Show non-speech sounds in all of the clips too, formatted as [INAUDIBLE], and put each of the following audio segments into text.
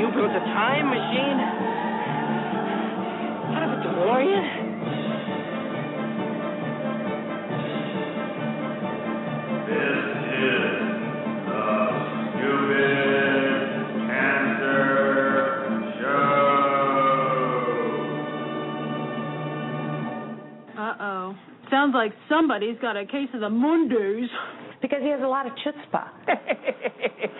You telling me you built a time machine? Out of a DeLorean? Uh-oh. Sounds like somebody's got a case of the Mondays. Because he has a lot of chutzpah. [LAUGHS]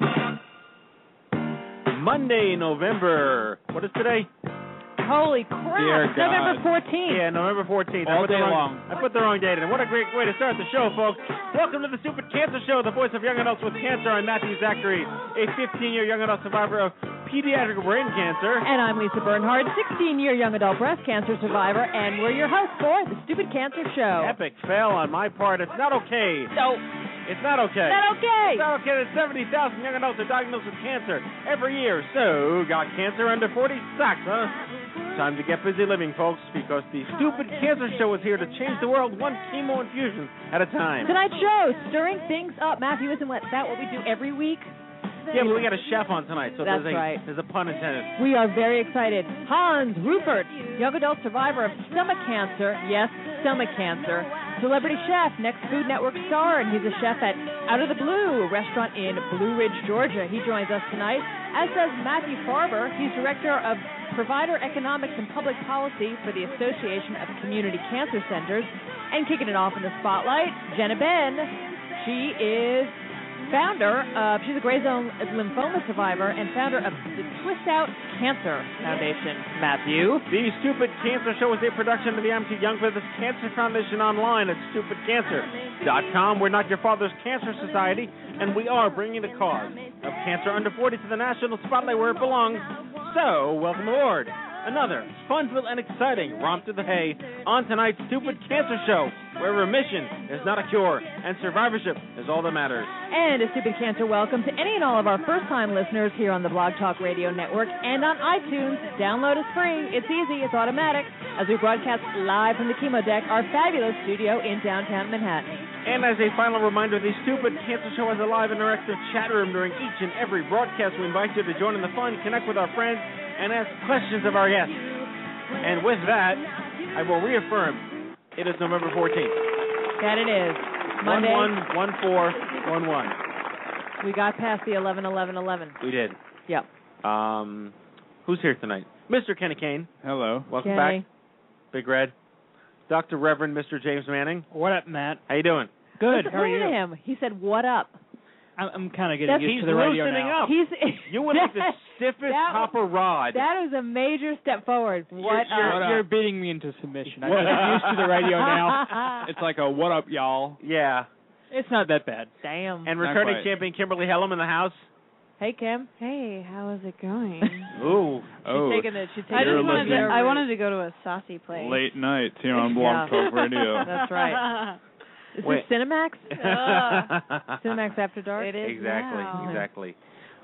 Monday, November. What is today? Holy crap. Dear It's November 14th. Yeah, November 14th. I All put the day wrong, long. I put the wrong date in. What a great way to start the show, folks. Welcome to the Stupid Cancer Show, the voice of young adults with cancer. I'm Matthew Zachary, a 15-year young adult survivor of pediatric brain cancer. And I'm Lisa Bernhard, 16-year young adult breast cancer survivor, and we're your hosts for the Stupid Cancer Show. Epic fail on my part. It's not okay. So, It's not okay. that okay? It's not okay that 70,000 young adults are diagnosed with cancer every year. So, got cancer under 40 sucks, huh? Time to get busy living, folks, because the Stupid Cancer Show is here to change the world one chemo infusion at a time. Tonight's show, stirring things up. Matthew, isn't what- that what we do every week? Yeah, but we got a chef on tonight, so That's there's a right. there's a pun intended. We are very excited. Hans Ruffert, young adult survivor of stomach cancer. Yes, stomach cancer. Celebrity chef, next Food Network star, and he's a chef at Out of the Blue, restaurant in Blue Ridge, Georgia. He joins us tonight, as does Matthew Farber. He's director of Provider Economics and Public Policy for the Association of Community Cancer Centers. And kicking it off in the spotlight, Jenna Benn. She is founder of, she's a gray zone lymphoma survivor and founder of the Twist Out Cancer Foundation. Matthew. The Stupid Cancer Show is a production of the I'm Too Young For This! Cancer Foundation online at stupidcancer.com. We're not your father's cancer society, and we are bringing the cause of cancer under 40 to the national spotlight where it belongs. So, welcome aboard. Another fun-filled and exciting romp to the hay on tonight's Stupid Cancer Show, where remission is not a cure and survivorship is all that matters. And a stupid cancer welcome to any and all of our first time listeners here on the Blog Talk Radio Network and on iTunes. Download is free. It's easy. It's automatic. As we broadcast live from the chemo deck, our fabulous studio in downtown Manhattan. And as a final reminder, the Stupid Cancer Show has a live interactive chat room during each and every broadcast. We invite you to join in the fun, connect with our friends, and ask questions of our guests. And with that, I will reaffirm it is November 14th. That it is. Monday. 111411. We got past the 11 11 11. We did. Yep. Um, who's here tonight? Mr. Kenny Kane. Hello. Welcome Kenny. back. Big Red. Dr. Reverend Mr. James Manning. What up, Matt? How you doing? Good. Listen, How are look you? at him. He said, "What up?" I'm, I'm kind of getting That's- used to the radio loosening now. up. He's [LAUGHS] You went like the [LAUGHS] stiffest That- copper rod. That is a major step forward. What you're, up? you're, you're beating me into submission. I'm I'm used to the radio now. [LAUGHS] It's like a what up, y'all. yeah. It's not that bad. Damn. And returning champion Kimberly Hellum in the house. hey, Kim. Hey, how is it going? Ooh. Oh, She's taking it. She's taking I You're just it. wanted to. I wanted to go to a saucy place. late nights here on Blog Yeah. Talk Radio. That's right. Is Wait. this Cinemax? [LAUGHS] Cinemax After Dark. It is exactly. now. Exactly.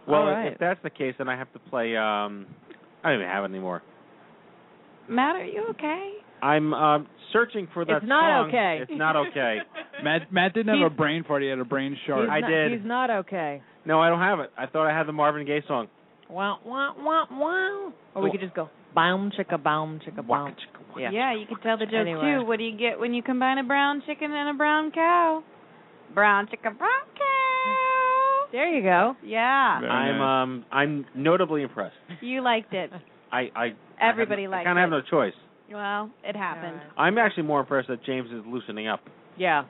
Well, if- right. if that's the case, then I have to play. um I don't even have it anymore. Matt, are you okay? I'm um searching for that It's not song. okay. It's not okay. [LAUGHS] Matt Matt didn't have He's- a brain fart. He had a brain shart. He's I not, did. He's not okay. No, I don't have it. I thought I had the Marvin Gaye song. Wow, wow, wow, wow. Or we could just go boom, chicka, boom, chicka, boom. Yeah. Yeah, you can tell the joke Anyway. too. What do you get when you combine a brown chicken and a brown cow? brown chicken brown cow. There you go. Yeah, Very I'm nice. um I'm notably impressed. you liked it. I I Everybody I, have, liked I kind of have no choice. Well, it happened. I'm actually more impressed that James is loosening up. Yeah.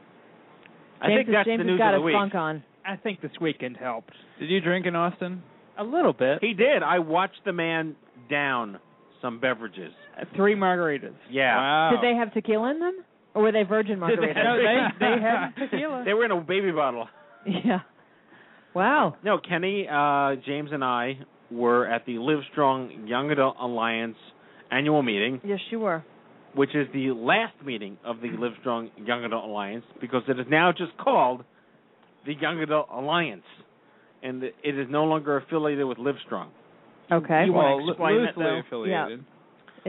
I James think is- that's James the has news got of the his week. funk on. I think this weekend helped. Did you drink in Austin? A little bit. He did. I watched the man down some beverages. Three margaritas. Yeah. Wow. Did they have tequila in them? Or were they virgin Did they- margaritas? No, they [LAUGHS] they had tequila. They were in a baby bottle. yeah. Wow. No, Kenny, uh, James, and I were at the Livestrong Young Adult Alliance annual meeting, Yes, you were. which is the last meeting of the Livestrong Young Adult Alliance because it is now just called the Young Adult Alliance, and it is no longer affiliated with Livestrong. Okay. You well, wanna lo- explain that, loosely though? affiliated. It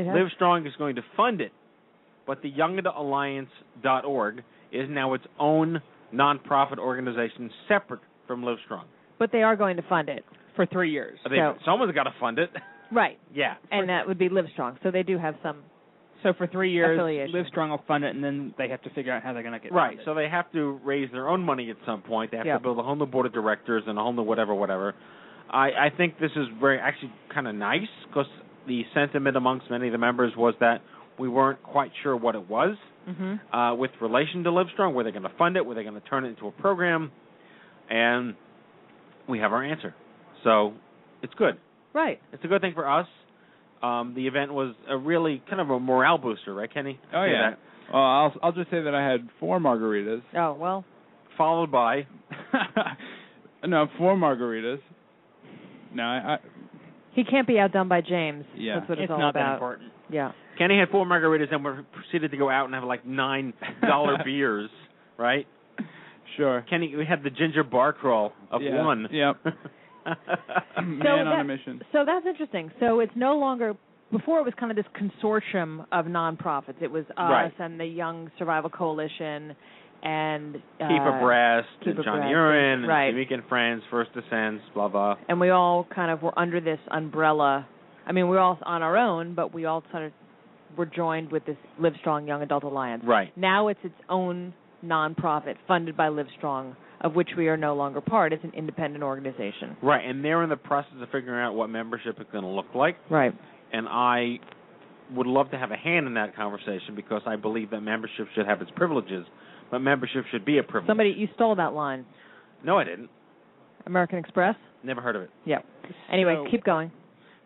has- Livestrong is going to fund it, but the Young Adult Alliance.org is now its own nonprofit organization separate from Livestrong. but they are going to fund it. for three years. They, So- someone's got to fund it. Right. [LAUGHS] yeah. And that would be Livestrong. So they do have some. So for three years, Affiliation. Livestrong will fund it, and then they have to figure out how they're going to get Right. funded. So they have to raise their own money at some point. They have Yeah. to build a whole new board of directors and a whole new whatever, whatever. I, I think this is very actually kind of nice because the sentiment amongst many of the members was that we weren't quite sure what it was Mm-hmm. uh, with relation to Livestrong. Were they going to fund it? Were they going to turn it into a program? And we have our answer. So it's good. Right. It's a good thing for us. Um, the event was a really kind of a morale booster, right, Kenny? Oh Say yeah. that. Well, I'll I'll just say that I had four margaritas. Oh well. Followed by [LAUGHS] no, four margaritas. No, I, I He can't be outdone by James. Yeah. That's what it's, it's all not about. that important. Yeah. Kenny had four margaritas and we proceeded to go out and have like nine dollar [LAUGHS] beers, right? sure. Kenny, we had the ginger bar crawl of Yeah, one. yep. [LAUGHS] Man on that- a mission. So that's interesting. So it's no longer before it was kind of this consortium of nonprofits. It was us Right. and the Young Survival Coalition and uh, Keep Abreast, Keep and Johnny Abreast, Urin, and right. Friends, First Descents, blah blah. and we all kind of were under this umbrella. I mean, we were all on our own, but we all sort of were joined with this Livestrong Young Adult Alliance. Right. Now it's its own nonprofit funded by Livestrong, of which we are no longer part. It's an independent organization. Right, and they're in the process of figuring out what membership is going to look like. Right. and I would love to have a hand in that conversation because I believe that membership should have its privileges, but membership should be a privilege. Somebody, you stole that line. No, I didn't. American Express. Never heard of it. Yeah. Anyway, So- keep going.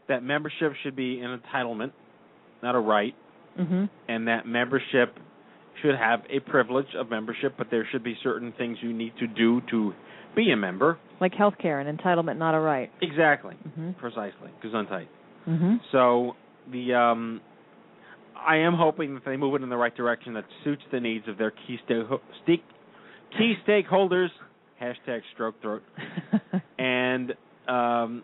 That membership should be an entitlement, not a right, Mhm. and that membership should have a privilege of membership, but there should be certain things you need to do to be a member. Like health care, an entitlement, not a right. Exactly. Mhm. Precisely. Gesundheit. Mhm. So the um, I am hoping that they move it in the right direction that suits the needs of their key sta- sta- key stakeholders. Hashtag stroke throat. [LAUGHS] and um,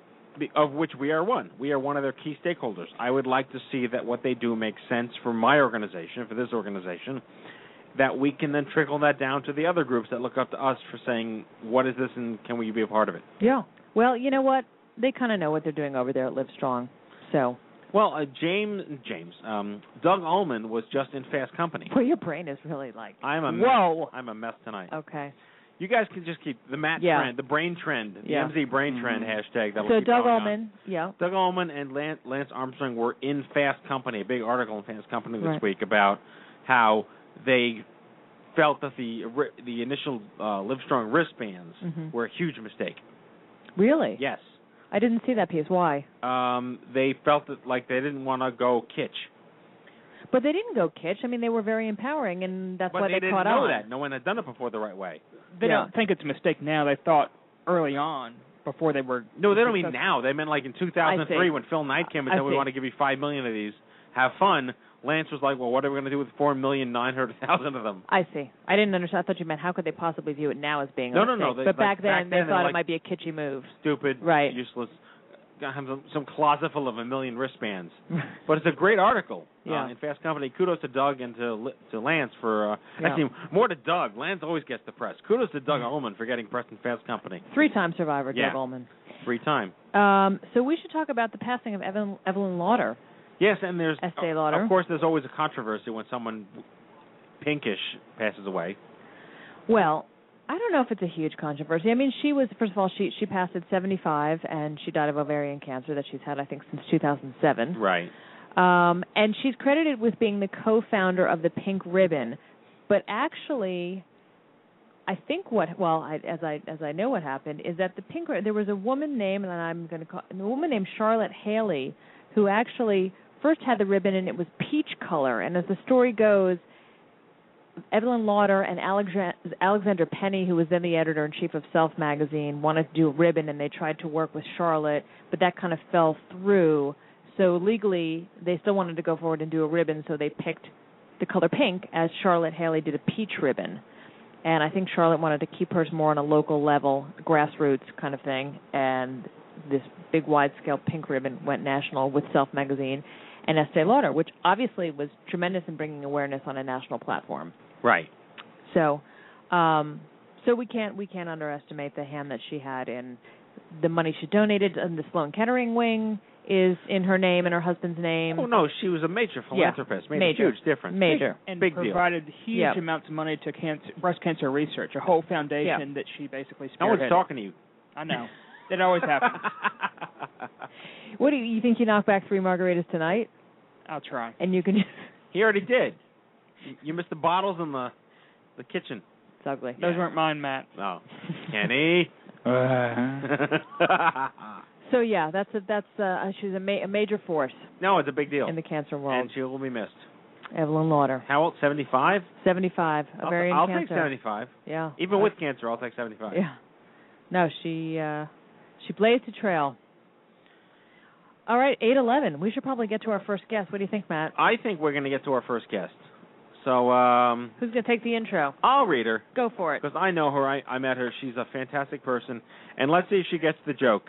of which we are one. We are one of their key stakeholders. I would like to see that what they do makes sense for my organization, for this organization, that we can then trickle that down to the other groups that look up to us for saying, what is this and can we be a part of it? yeah. Well, you know what? They kind of know what they're doing over there at Livestrong. So, Well, uh, James, James, um, Doug Ulman was just in Fast Company. well, your brain is really like. I'm a Whoa. Mess. I'm a mess tonight. Okay. You guys can just keep the Matt Yeah. trend, the brain trend, the Yeah. MZ brain trend hashtag. That'll So keep Doug going on. Ulman, yeah. Doug Ulman and Lance, Lance Armstrong were in Fast Company, a big article in Fast Company this Right. week about how they felt that the the initial uh, Livestrong wristbands Mhm. were a huge mistake. Really? Yes, I didn't see that piece. Why? um, they felt that like they didn't want to go kitsch, But they didn't go kitsch. I mean, they were very empowering, and that's but why they, they, didn't know that. No one had done it before the right way. They Yeah. don't think it's a mistake now. They thought early on before they were. No, they don't mean now. They meant like in 2003 when Phil Knight came and I said we want to give you five million of these. Have fun. Lance was like, well, what are we going to do with four million nine hundred thousand of them? I see. I didn't understand. I thought you meant how could they possibly view it now as being a No, no, no, they- but like, back then back they then they thought were it might be a kitschy move. Stupid, Right. useless. Got have some, some closet full of a million wristbands. [LAUGHS] But it's a great article Yeah. uh, in Fast Company. Kudos to Doug and to to Lance for uh, Yeah. actually more to Doug. Lance always gets the press. Kudos to Doug Ulman for getting press in Fast Company. Three-time survivor, Yeah. Doug Ulman. Free time. Um, so we should talk about the passing of Evelyn, Evelyn Lauder. Yes, and there's Estee Lauder. of course there's always a controversy when someone pinkish passes away. Well, I don't know if it's a huge controversy. I mean, she was first of all she she passed at 75 and she died of ovarian cancer that she's had I think since 2007. Right. Um and she's credited with being the co-founder of the Pink Ribbon, but actually I think what well I, as I as I know what happened is that the pink there was a woman named and I'm going to call a woman named Charlotte Haley who actually first had the ribbon and it was peach color and as the story goes Evelyn Lauder and Alexandra Penney, who was then the editor in chief of Self magazine, wanted to do a ribbon, and they tried to work with Charlotte, but that kind of fell through. So legally, they still wanted to go forward and do a ribbon, so they picked the color pink, as Charlotte Haley did a peach ribbon. And I think Charlotte wanted to keep hers more on a local level, grassroots kind of thing, and this big wide scale pink ribbon went national with Self magazine and Estee Lauder, which obviously was tremendous in bringing awareness on a national platform. Right. So, um, so we can't we can't underestimate the hand that she had in the money she donated in the Sloan Kettering wing is in her name and her husband's name. Oh no, she was a major philanthropist. Made Major. a huge difference. Major. and Big deal. provided huge Yep. amounts of money to cancer, breast cancer research, a whole foundation that she basically spearheaded. No one's talking to you. I know. That always happens. [LAUGHS] What do you, you think you knock back three margaritas tonight I'll try. and you can [LAUGHS] he already did. You- You missed the bottles in the the kitchen. it's ugly. Those weren't mine, Matt. Oh, [LAUGHS] Kenny. [LAUGHS] So yeah, that's a that's uh she's a, ma- a major force no, it's a big deal. in the cancer world. and she will be missed. Evelyn Lauder, How old? Seventy-five. 75, ovarian I'll, I'll cancer. take seventy-five. Yeah. Even with cancer, I'll take seventy-five. Yeah. No, she uh she blazed a trail. All right, eight eleven. We should probably get to our first guest. What do you think, Matt? I think we're going to get to our first guest. So um, Who's gonna take the intro? I'll read her Go for it. because I know her. I, I met her. She's a fantastic person. And let's see if she gets the joke.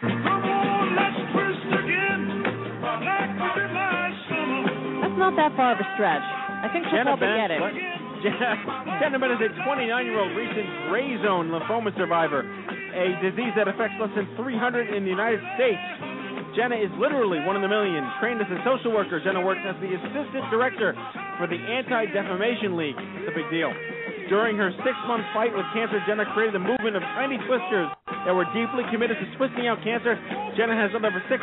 That's not that far of a stretch. I think she'll Jenna probably Benn, get it. what? [LAUGHS] Jenna, Jenna Benn is a 29-year-old recent gray zone lymphoma survivor, a disease that affects less than 300 in the United States. Jenna is literally one in a million. Trained as a social worker, Jenna works as the assistant director for the Anti-Defamation League. It's a big deal. During her six-month fight with cancer, Jenna created a movement of tiny twisters that were deeply committed to twisting out cancer. Jenna has over 6,000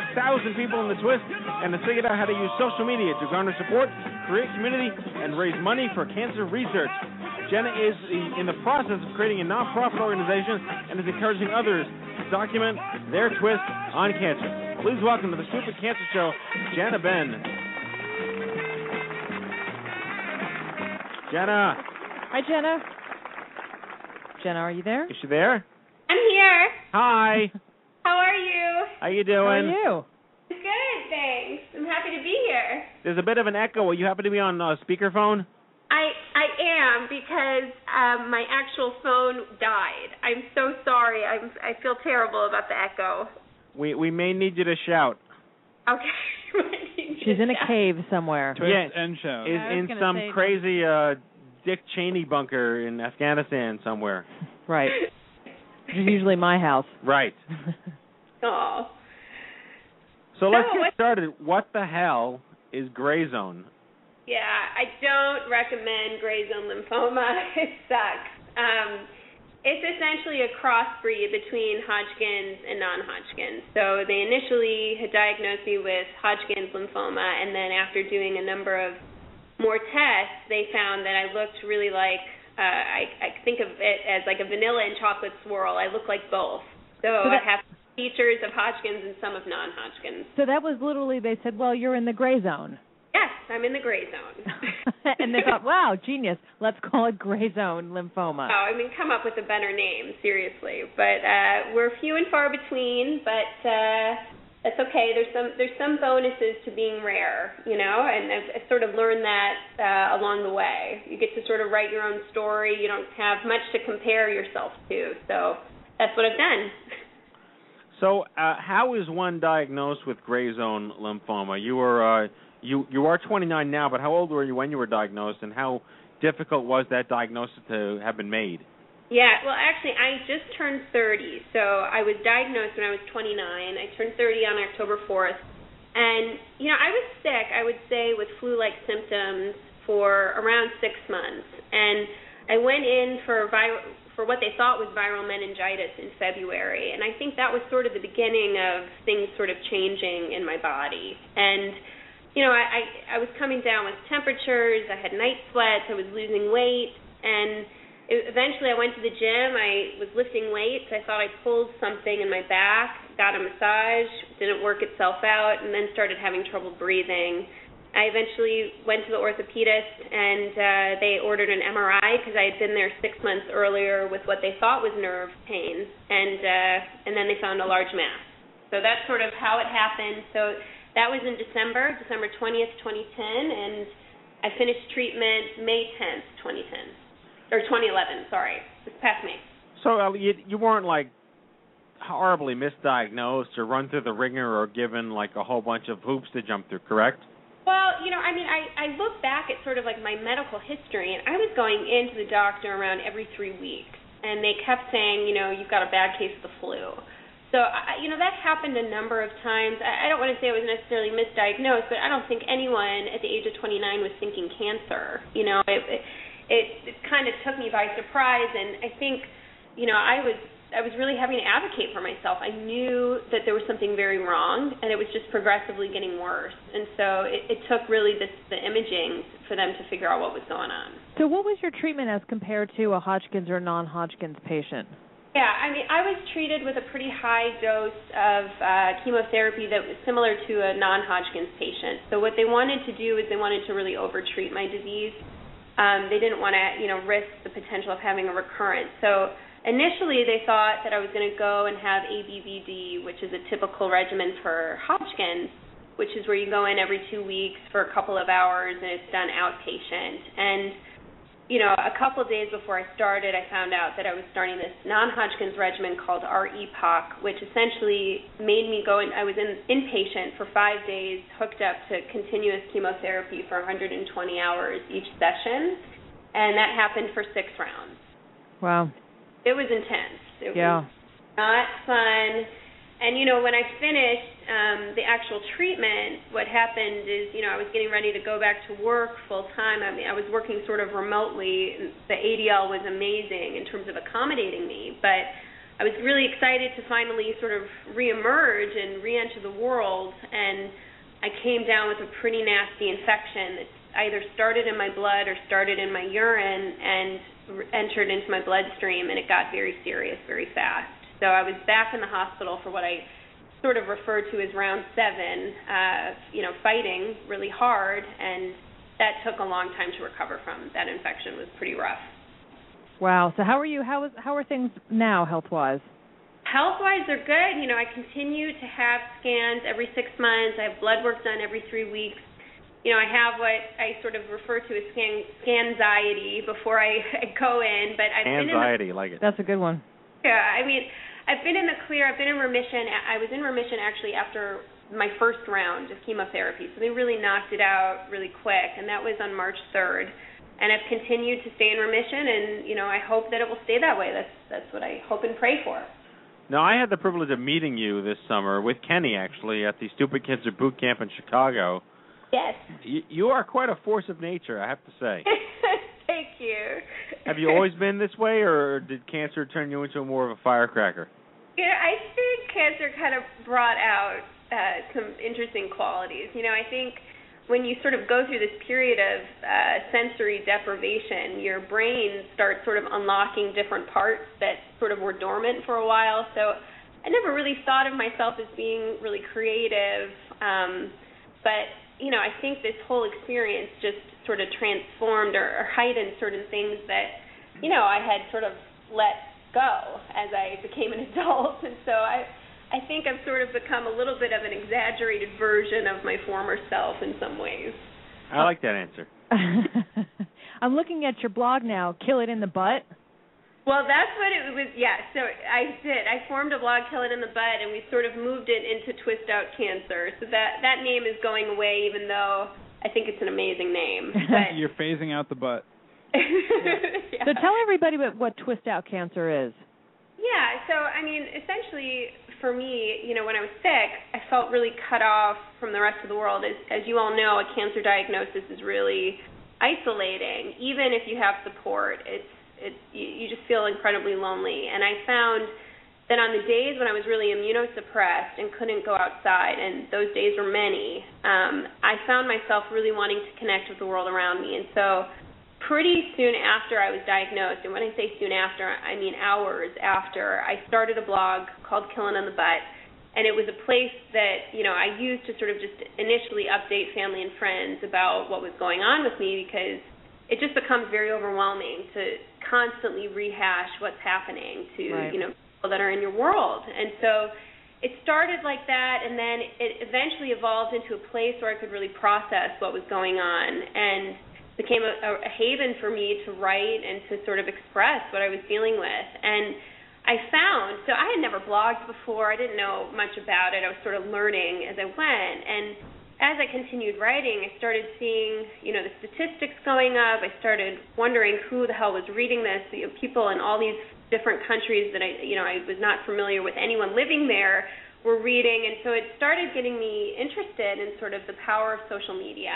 people in the twist and has figured out how to use social media to garner support, create community, and raise money for cancer research. Jenna is in the process of creating a nonprofit organization and is encouraging others to document their twist on cancer. Please welcome to the Stupid Cancer Show, Jenna Benn. Jenna, Hi, Jenna. Jenna, are you there? is she there? I'm here. Hi. [LAUGHS] How are you? How are you doing? How are doing? you? Good, thanks. I'm happy to be here. There's a bit of an echo. Will you happen to be on uh, speakerphone? I I am because um my actual phone died. I'm so sorry. I'm I feel terrible about the echo. We we may need you to shout. Okay. [LAUGHS] She's in a cave somewhere. Twist Yes. and show. Is in some crazy uh Dick Cheney bunker in Afghanistan somewhere. Right. [LAUGHS] Which is usually my house. Right. [LAUGHS] Oh. So let's So get started. What the hell is gray zone? Yeah, I don't recommend gray zone lymphoma. It sucks. Um, it's essentially a crossbreed between Hodgkin's and non-Hodgkin's. So they initially had diagnosed me with Hodgkin's lymphoma, and then after doing a number of more tests, they found that I looked really like uh, I, I think of it as like a vanilla and chocolate swirl. I look like both. So, So that- I have features of Hodgkin's and some of non-Hodgkin's. So that was literally they said, "Well, you're in the gray zone." Yes, I'm in the gray zone. [LAUGHS] and they thought, "Wow, genius. Let's call it gray zone lymphoma." Oh, I mean, come up with a better name, seriously. But uh, we're few and far between. But uh, that's okay. There's some there's some bonuses to being rare, you know. And I've, I've sort of learned that uh, along the way. You get to sort of write your own story. You don't have much to compare yourself to. So that's what I've done. So, uh, how is one diagnosed with gray zone lymphoma? You were uh, you you are 29 now, but how old were you when you were diagnosed, and how difficult was that diagnosis to have been made? Yeah, well, actually, I just turned 30. So I was diagnosed when I was 29. I turned 30 on October 4th. And, you know, I was sick, I would say, with flu like symptoms for around six months. And I went in for viral for what they thought was viral meningitis in February, and I think that was sort of the beginning of things sort of changing in my body. And you know, I I, I was coming down with temperatures, I had night sweats, I was losing weight, and it, eventually I went to the gym. I was lifting weights. I thought I pulled something in my back. Got a massage, didn't work itself out, and then started having trouble breathing. I eventually went to the orthopedist and uh, they ordered an MRI because I had been there six months earlier with what they thought was nerve pain, and uh, and then they found a large mass. So that's sort of how it happened. So that was in December, December 20th, 2010, and I finished treatment May 10th, 2010, or 2011. Sorry, it's past May. So uh, you, you weren't like horribly misdiagnosed or run through the ringer or given like a whole bunch of hoops to jump through, correct? Well, you know, I mean, I I look back at sort of like my medical history, and I was going into the doctor around every three weeks, and they kept saying, you know, you've got a bad case of the flu. So, I, you know, that happened a number of times. I, I don't want to say I was necessarily misdiagnosed, but I don't think anyone at the age of 29 was thinking cancer. You know, it it, it, it kind of took me by surprise, and I think, you know, I was I was really having to advocate for myself. I knew that there was something very wrong, and it was just progressively getting worse. And so it, it took really this, the imaging for them to figure out what was going on. So, what was your treatment as compared to a Hodgkin's or non-Hodgkin's patient? Yeah, I mean, I was treated with a pretty high dose of uh, chemotherapy that was similar to a non-Hodgkin's patient. So what they wanted to do is they wanted to really overtreat my disease. Um, they didn't want to, you know, risk the potential of having a recurrence. So initially they thought that I was going to go and have ABVD, which is a typical regimen for Hodgkin's, which is where you go in every two weeks for a couple of hours and it's done outpatient. And you know, a couple of days before I started, I found out that I was starting this non-Hodgkin's regimen called R-EPOCH, which essentially made me go in. I was in inpatient for five days, hooked up to continuous chemotherapy for 120 hours each session, and that happened for six rounds. Wow. It was intense. It yeah. was not fun. And you know, when I finished um the actual treatment, what happened is, you know, I was getting ready to go back to work full time. I mean, I was working sort of remotely. The ADL was amazing in terms of accommodating me, but I was really excited to finally sort of reemerge and re-enter the world and I came down with a pretty nasty infection that either started in my blood or started in my urine and entered into my bloodstream and it got very serious very fast. So I was back in the hospital for what I sort of refer to as round seven, uh, you know, fighting really hard, and that took a long time to recover from. That infection was pretty rough. Wow. So how are you? How is how are things now, health wise? Health wise, they're good. You know, I continue to have scans every six months. I have blood work done every three weeks. You know, I have what I sort of refer to as scan anxiety before I, [LAUGHS] I go in, but I've been in the, Anxiety, like it. That's a good one. yeah, I mean, I've been in the clear. I've been in remission. I was in remission actually after my first round of chemotherapy, so they really knocked it out really quick, and that was on March 3rd. And I've continued to stay in remission, and you know, I hope that it will stay that way. That's that's what I hope and pray for. Now, I had the privilege of meeting you this summer with Kenny, actually, at the Stupid Kids Cancer Boot Camp in Chicago. Yes. You, you are quite a force of nature, I have to say. [LAUGHS] Thank you. Have you always been this way, or did cancer turn you into more of a firecracker? Yeah, I think cancer kind of brought out uh, some interesting qualities. You know, I think when you sort of go through this period of uh, sensory deprivation, your brain starts sort of unlocking different parts that sort of were dormant for a while. So I never really thought of myself as being really creative. Um, but, you know, I think this whole experience just sort of transformed or, or heightened certain things that, you know, I had sort of let go as I became an [LAUGHS] adult. And so I I think I've sort of become a little bit of an exaggerated version of my former self in some ways. I like that answer. [LAUGHS] I'm looking at your blog now. Kill it in the butt. Well, that's what it was. Yeah, so I did. I formed a blog, Kill It in the Butt, and we sort of moved it into Twist Out Cancer. So that that name is going away, even though I think it's an amazing name. [LAUGHS] But You're phasing out the butt. Yeah. [LAUGHS] So tell everybody what, what twist out cancer is. Yeah, so I mean, essentially for me, you know, when I was sick, I felt really cut off from the rest of the world. As as you all know, a cancer diagnosis is really isolating. Even if you have support, it's it you, you just feel incredibly lonely. And I found that on the days when I was really immunosuppressed and couldn't go outside, and those days were many, um, I found myself really wanting to connect with the world around me. And so, pretty soon after I was diagnosed, and when I say soon after, I mean hours after, I started a blog called Kill It in the Butt and it was a place that you know I used to sort of just initially update family and friends about what was going on with me because it just becomes very overwhelming to constantly rehash what's happening to Right. you know people that are in your world and so it started like that and then it eventually evolved into a place where I could really process what was going on and became a, a haven for me to write and to sort of express what I was dealing with and I found so I had never blogged before. I didn't know much about it. I was sort of learning as I went and as I continued writing, I started seeing, you know, the statistics going up. I started wondering who the hell was reading this. You know, people in all these different countries that I, you know, I was not familiar with anyone living there were reading, and so it started getting me interested in sort of the power of social media.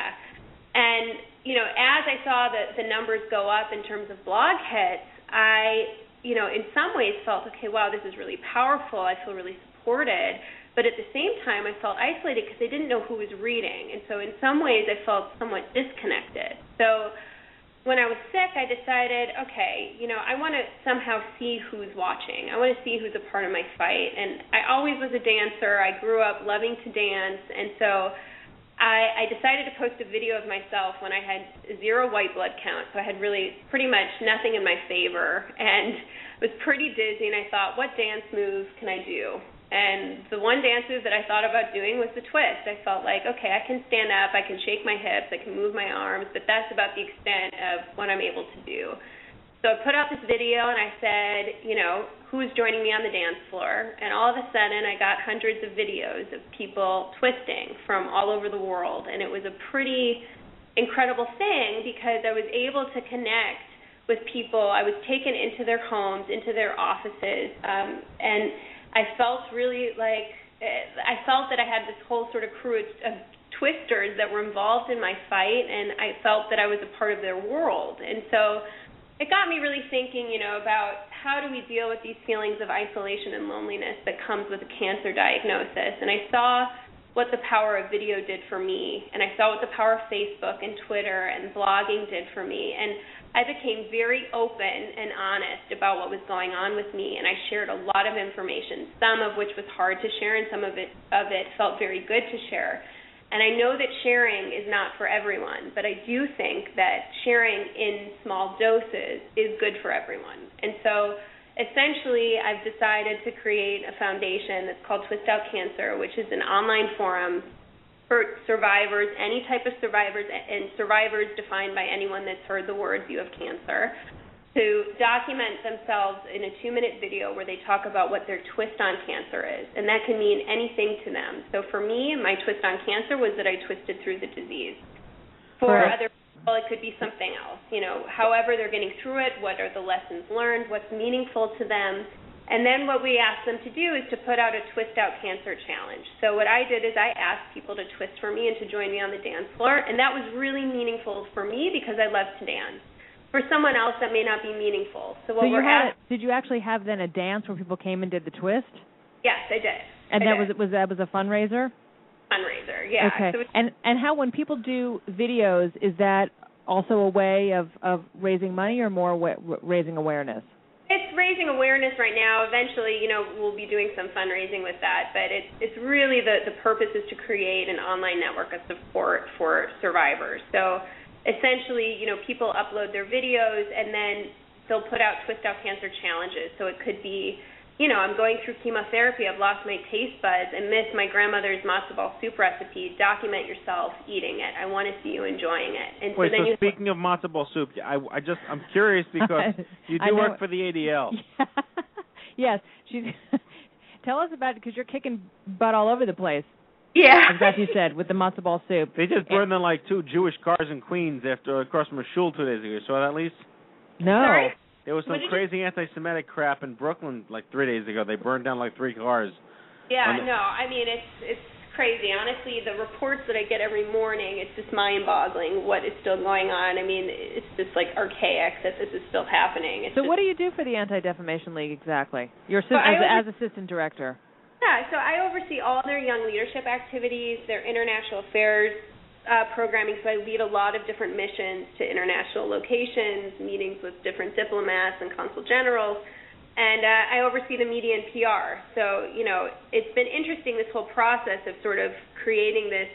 And you know, as I saw the the numbers go up in terms of blog hits, I you know, in some ways felt, okay, wow, this is really powerful. I feel really supported. But at the same time, I felt isolated because I didn't know who was reading. And so in some ways, I felt somewhat disconnected. So when I was sick, I decided, okay, you know, I want to somehow see who's watching. I want to see who's a part of my fight. And I always was a dancer. I grew up loving to dance. And so I, I decided to post a video of myself when I had zero white blood count, so I had really pretty much nothing in my favor, and [LAUGHS] was pretty dizzy. And I thought, what dance move can I do? And the one dance move that I thought about doing was the twist. I felt like, okay, I can stand up, I can shake my hips, I can move my arms, but that's about the extent of what I'm able to do. So I put out this video and I said, you know, who's joining me on the dance floor? And all of a sudden I got hundreds of videos of people twisting from all over the world. And it was a pretty incredible thing because I was able to connect with people. I was taken into their homes, into their offices, um, and I felt really like eh, I felt that I had this whole sort of crew of, of twisters that were involved in my fight, and I felt that I was a part of their world. And so it got me really thinking, you know, about how do we deal with these feelings of isolation and loneliness that comes with a cancer diagnosis. And I saw what the power of video did for me, and I saw what the power of Facebook and Twitter and blogging did for me. And I became very open and honest about what was going on with me, and I shared a lot of information, some of which was hard to share, and some of it of it felt very good to share. And I know that sharing is not for everyone, but I do think that sharing in small doses is good for everyone. And so essentially, I've decided to create a foundation that's called Twist Out Cancer, which is an online forum for survivors, any type of survivors, and survivors defined by anyone that's heard the words you have cancer to document themselves in a two minute video where they talk about what their twist on cancer is. And that can mean anything to them. So for me, my twist on cancer was that I twisted through the disease. For Right. other people, it could be something else. You know, however they're getting through it, what are the lessons learned, what's meaningful to them. And then what we asked them to do is to put out a twist out cancer challenge. So what I did is I asked people to twist for me and to join me on the dance floor, and that was really meaningful for me because I love to dance for someone else that may not be meaningful. So what so you we're had at, did you actually have then a dance where people came and did the twist? yes, I did. And I that did. was was that was a fundraiser? fundraiser. Yeah. Okay. So and and how when people do videos is that also a way of of raising money or more wa- raising awareness? it's raising awareness right now. Eventually, you know, we'll be doing some fundraising with that, but it's it's really the the purpose is to create an online network of support for survivors. So essentially, you know, people upload their videos and then they'll put out twist out cancer challenges. So it could be you know, I'm going through chemotherapy. I've lost my taste buds and miss my grandmother's matzo ball soup recipe. Document yourself eating it. I want to see you enjoying it. And Wait, so then so you speaking of matzo ball soup, I, I just I'm curious [LAUGHS] because you do work for the ADL. [LAUGHS] yes, she's. [LAUGHS] Tell us about it because you're kicking butt all over the place. Yeah. As Beth you said with the matzo ball soup. They just burned in like two Jewish cars in Queens after across from a shul two days ago. You saw that, at least? No. Sorry? There was some What did you- crazy anti-Semitic crap in Brooklyn like three days ago. They burned down like three cars. Yeah, the- no, I mean it's it's crazy. Honestly, the reports that I get every morning, it's just mind-boggling what is still going on. I mean, it's just like archaic that this is still happening. It's So just, what do you do for the Anti-Defamation League exactly? You're Well, as, over- as assistant director. Yeah, so I oversee all their young leadership activities, their international affairs uh, programming. So I lead a lot of different missions to international locations, meetings with different diplomats and consul generals, and uh, I oversee the media and PR. So you know, it's been interesting this whole process of sort of creating this,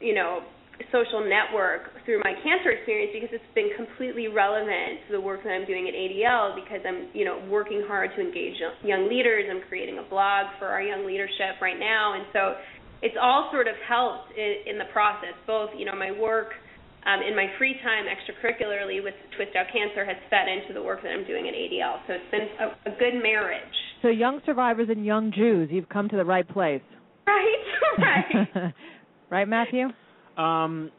you know, social network through my cancer experience because it's been completely relevant to the work that I'm doing at ADL because I'm, you know, working hard to engage young- leaders. I'm creating a blog for our young leadership right now, and so it's all sort of helped in, in the process. Both, you know, my work um, in my free time extracurricularly with Twist Out Cancer has fed into the work that I'm doing at ADL. So it's been a, a good marriage. So young survivors and young Jews, you've come to the right place. Right, [LAUGHS] right. [LAUGHS] right, Matthew? Um,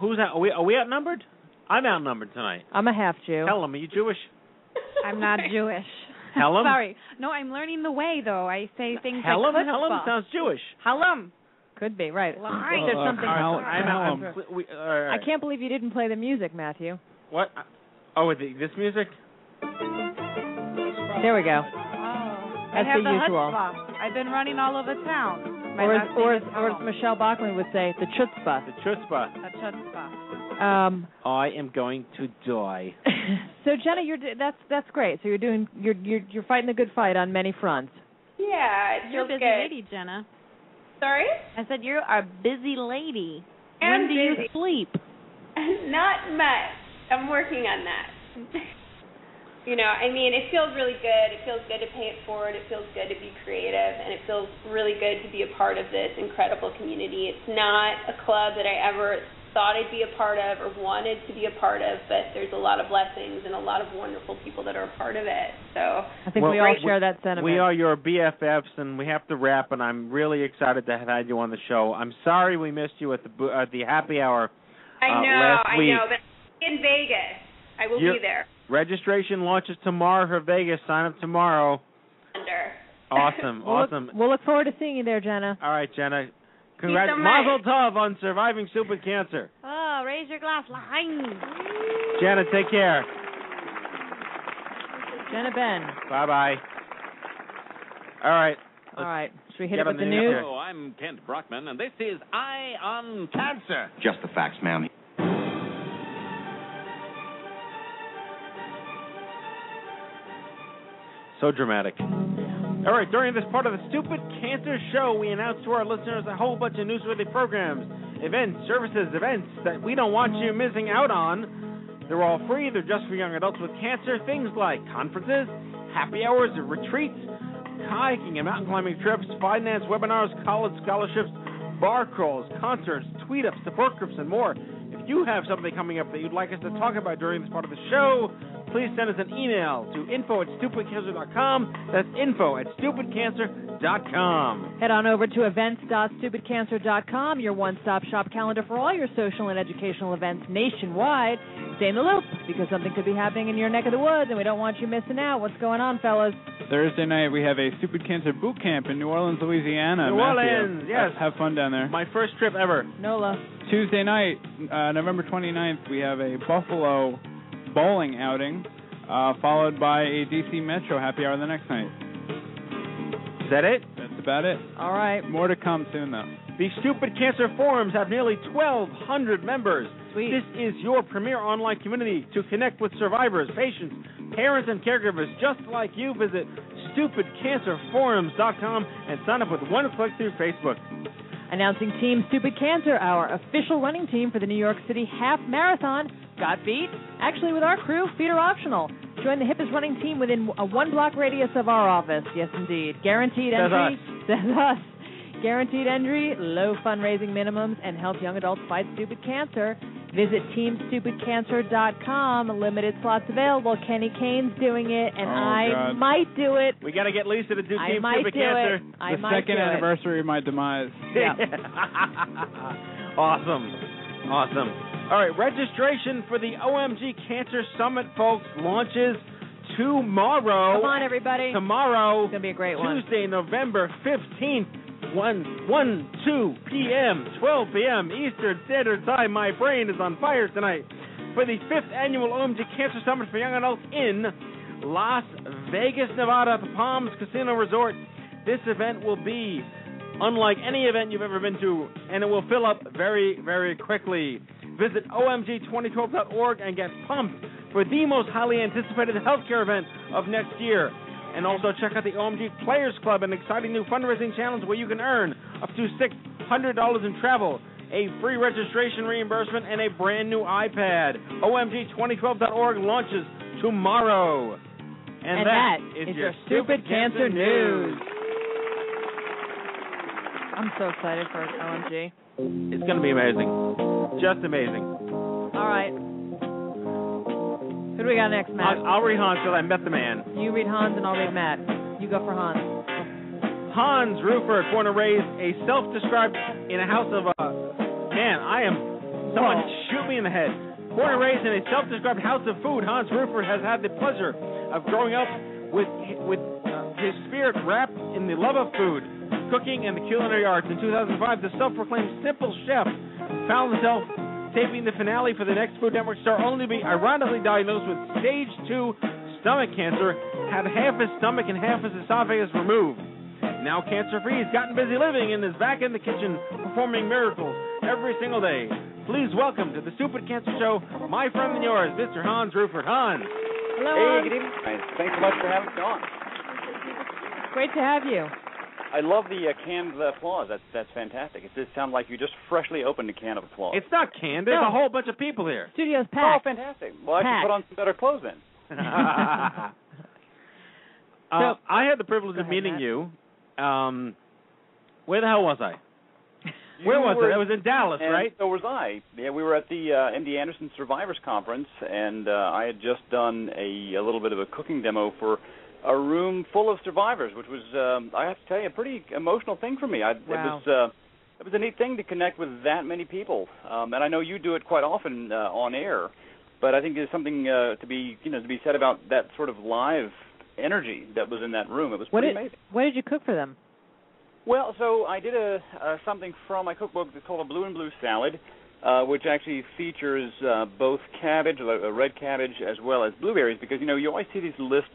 who's out? Are we, are we outnumbered? I'm outnumbered tonight. I'm a half Jew. Helen, are you Jewish? [LAUGHS] I'm not Jewish. Helen? Sorry. No, I'm learning the way though. I say things Helen? like Helen chutzpah. sounds Jewish. Helen. Could be right. Right. There's Uh, something. Hel- I'm, I'm, Helen. we, all right. I can't believe you didn't play the music, Matthew. What? Oh, with the, this music? There we go. Oh. I have the the usual. chutzpah. I've been running all over town. My Or as, or, as, or as Michele Bachmann would say, the chutzpah. The chutzpah. A chutzpah. Um, I am going to die. [LAUGHS] so Jenna, you're that's that's great. So you're doing you're you're you're fighting a good fight on many fronts. Yeah, it You're a busy good. lady, Jenna. Sorry? I said you're a busy lady. I'm when do you sleep? [LAUGHS] Not much. I'm working on that. [LAUGHS] you know, I mean, it feels really good. It feels good to pay it forward. It feels good to be creative, and it feels really good to be a part of this incredible community. It's not a club that I ever thought I'd be a part of or wanted to be a part of, but there's a lot of blessings and a lot of wonderful people that are a part of it. So I think Well, we all we- share that sentiment. We are your BFFs, and we have to wrap. And I'm really excited to have had you on the show. I'm sorry we missed you at the bo- at the happy hour. I Uh, know, last I know, but in Vegas, I will You're- be there. Registration launches tomorrow for Vegas. Sign up tomorrow. Under. Awesome, [LAUGHS] we'll awesome. Look, we'll look forward to seeing you there, Jenna. All right, Jenna. so Congrats, much. Mazel Tov on surviving stupid cancer. Oh, raise your glass. Line. Jenna, take care. Jenna Benn. Bye bye. All right. All right. Should we hit get it with the the news? news. Hello, I'm Kent Brockman, and this is Eye on Cancer. Just the facts, ma'am. So dramatic. All right, during this part of the Stupid Cancer Show, we announce to our listeners a whole bunch of newsworthy programs, events, services, events that we don't want you missing out on. They're all free, they're just for young adults with cancer. Things like conferences, happy hours, retreats, kayaking and mountain climbing trips, finance webinars, college scholarships, bar crawls, concerts, tweet ups, support groups, and more. You have something coming up that you'd like us to talk about during this part of the show, please send us an email to info at stupidcancer.com. That's info at stupidcancer.com. Head on over to events.stupidcancer.com, your one-stop shop calendar for all your social and educational events nationwide. Stay in the loop because something could be happening in your neck of the woods, and we don't want you missing out. What's going on, fellas? Thursday night we have a stupid cancer boot camp in New Orleans, Louisiana. New Matthew. Orleans, yes. Have fun down there. My first trip ever. Nola. Tuesday night, uh, November 29th, we have a Buffalo bowling outing, uh, followed by a DC Metro happy hour the next night. Is that it? That's about it. All right. More to come soon, though. The Stupid Cancer Forums have nearly 1,200 members. Sweet. This is your premier online community to connect with survivors, patients, parents, and caregivers just like you. Visit stupidcancerforums.com and sign up with one click through Facebook. Announcing Team Stupid Cancer, our official running team for the New York City Half Marathon. Got feet? Actually, with our crew, feet are optional. Join the hippest running team within a one block radius of our office. Yes, indeed. Guaranteed Says entry. us. [LAUGHS] Says us. Guaranteed entry, low fundraising minimums, and help young adults fight stupid cancer. Visit TeamStupidCancer.com. Limited slots available. Kenny Kane's doing it, and Oh, I God. might do it. We got to get Lisa to do I Team might Stupid do Cancer. it. I the might second do it. anniversary of my demise. Yeah. [LAUGHS] awesome. Awesome. All right, registration for the OMG Cancer Summit, folks, launches tomorrow. Come on, everybody. Tomorrow, It's going to be a great one. Tuesday, November 15th. 1, 1, 2 p.m., 12 p.m. Eastern Standard Time. My brain is on fire tonight for the fifth annual OMG Cancer Summit for Young Adults in Las Vegas, Nevada, at the Palms Casino Resort. This event will be unlike any event you've ever been to, and it will fill up very, very quickly. Visit omg2012.org and get pumped for the most highly anticipated healthcare event of next year. And also check out the OMG Players Club, an exciting new fundraising challenge where you can earn up to $600 in travel, a free registration reimbursement, and a brand new iPad. OMG2012.org launches tomorrow. And, And that that is, is your your Stupid Cancer News. news. I'm so excited for OMG. It's going to be amazing. Just amazing. All right. Who do we got next, Matt? I'll, I'll read Hans because I met the man. you read Hans and I'll read Matt. You go for Hans. Hans Ruffert, born and raised a self-described in a house of a man, I am someone shoot me in the head. Born and raised in a self-described house of food, Hans Ruffert has had the pleasure of growing up with with uh, his spirit wrapped in the love of food, cooking, and the culinary arts. In 2005, the self-proclaimed simple chef found himself taping the finale for the next Food Network star, only to be ironically diagnosed with stage two stomach cancer, had half his stomach and half his esophagus removed. Now cancer free, he's gotten busy living and is back in the kitchen performing miracles every single day. Please welcome to the Stupid Cancer Show, my friend and yours, Mr. Hans Ruffert. Hans. Hello, Hey, Hans. good evening. Thanks so much for having me on. Great to have you. I love the uh, canned uh, applause. That's that's fantastic. It does sound like you just freshly opened a can of applause. It's not canned. There's No. a whole bunch of people here. Studio's packed. oh, fantastic. Well, I Packed. should put on some better clothes then. [LAUGHS] uh, I had the privilege of ahead, meeting Matt. you. Um, where the hell was I? Where was were- it? It was in Dallas, and right? So was I. Yeah, we were at the uh, MD Anderson Survivors Conference, and uh, I had just done a, a little bit of a cooking demo for a room full of survivors, which was, um, I have to tell you, a pretty emotional thing for me. I, It was uh, it was a neat thing to connect with that many people, um, and I know you do it quite often uh, on air. But I think there's something uh, to be, you know, to be said about that sort of live energy that was in that room. It was What pretty did amazing. what did you cook for them? Well, so I did a uh, something from my cookbook that's called a blue and blue salad, uh, which actually features uh, both cabbage, uh, red cabbage, as well as blueberries. Because you know you always see these lists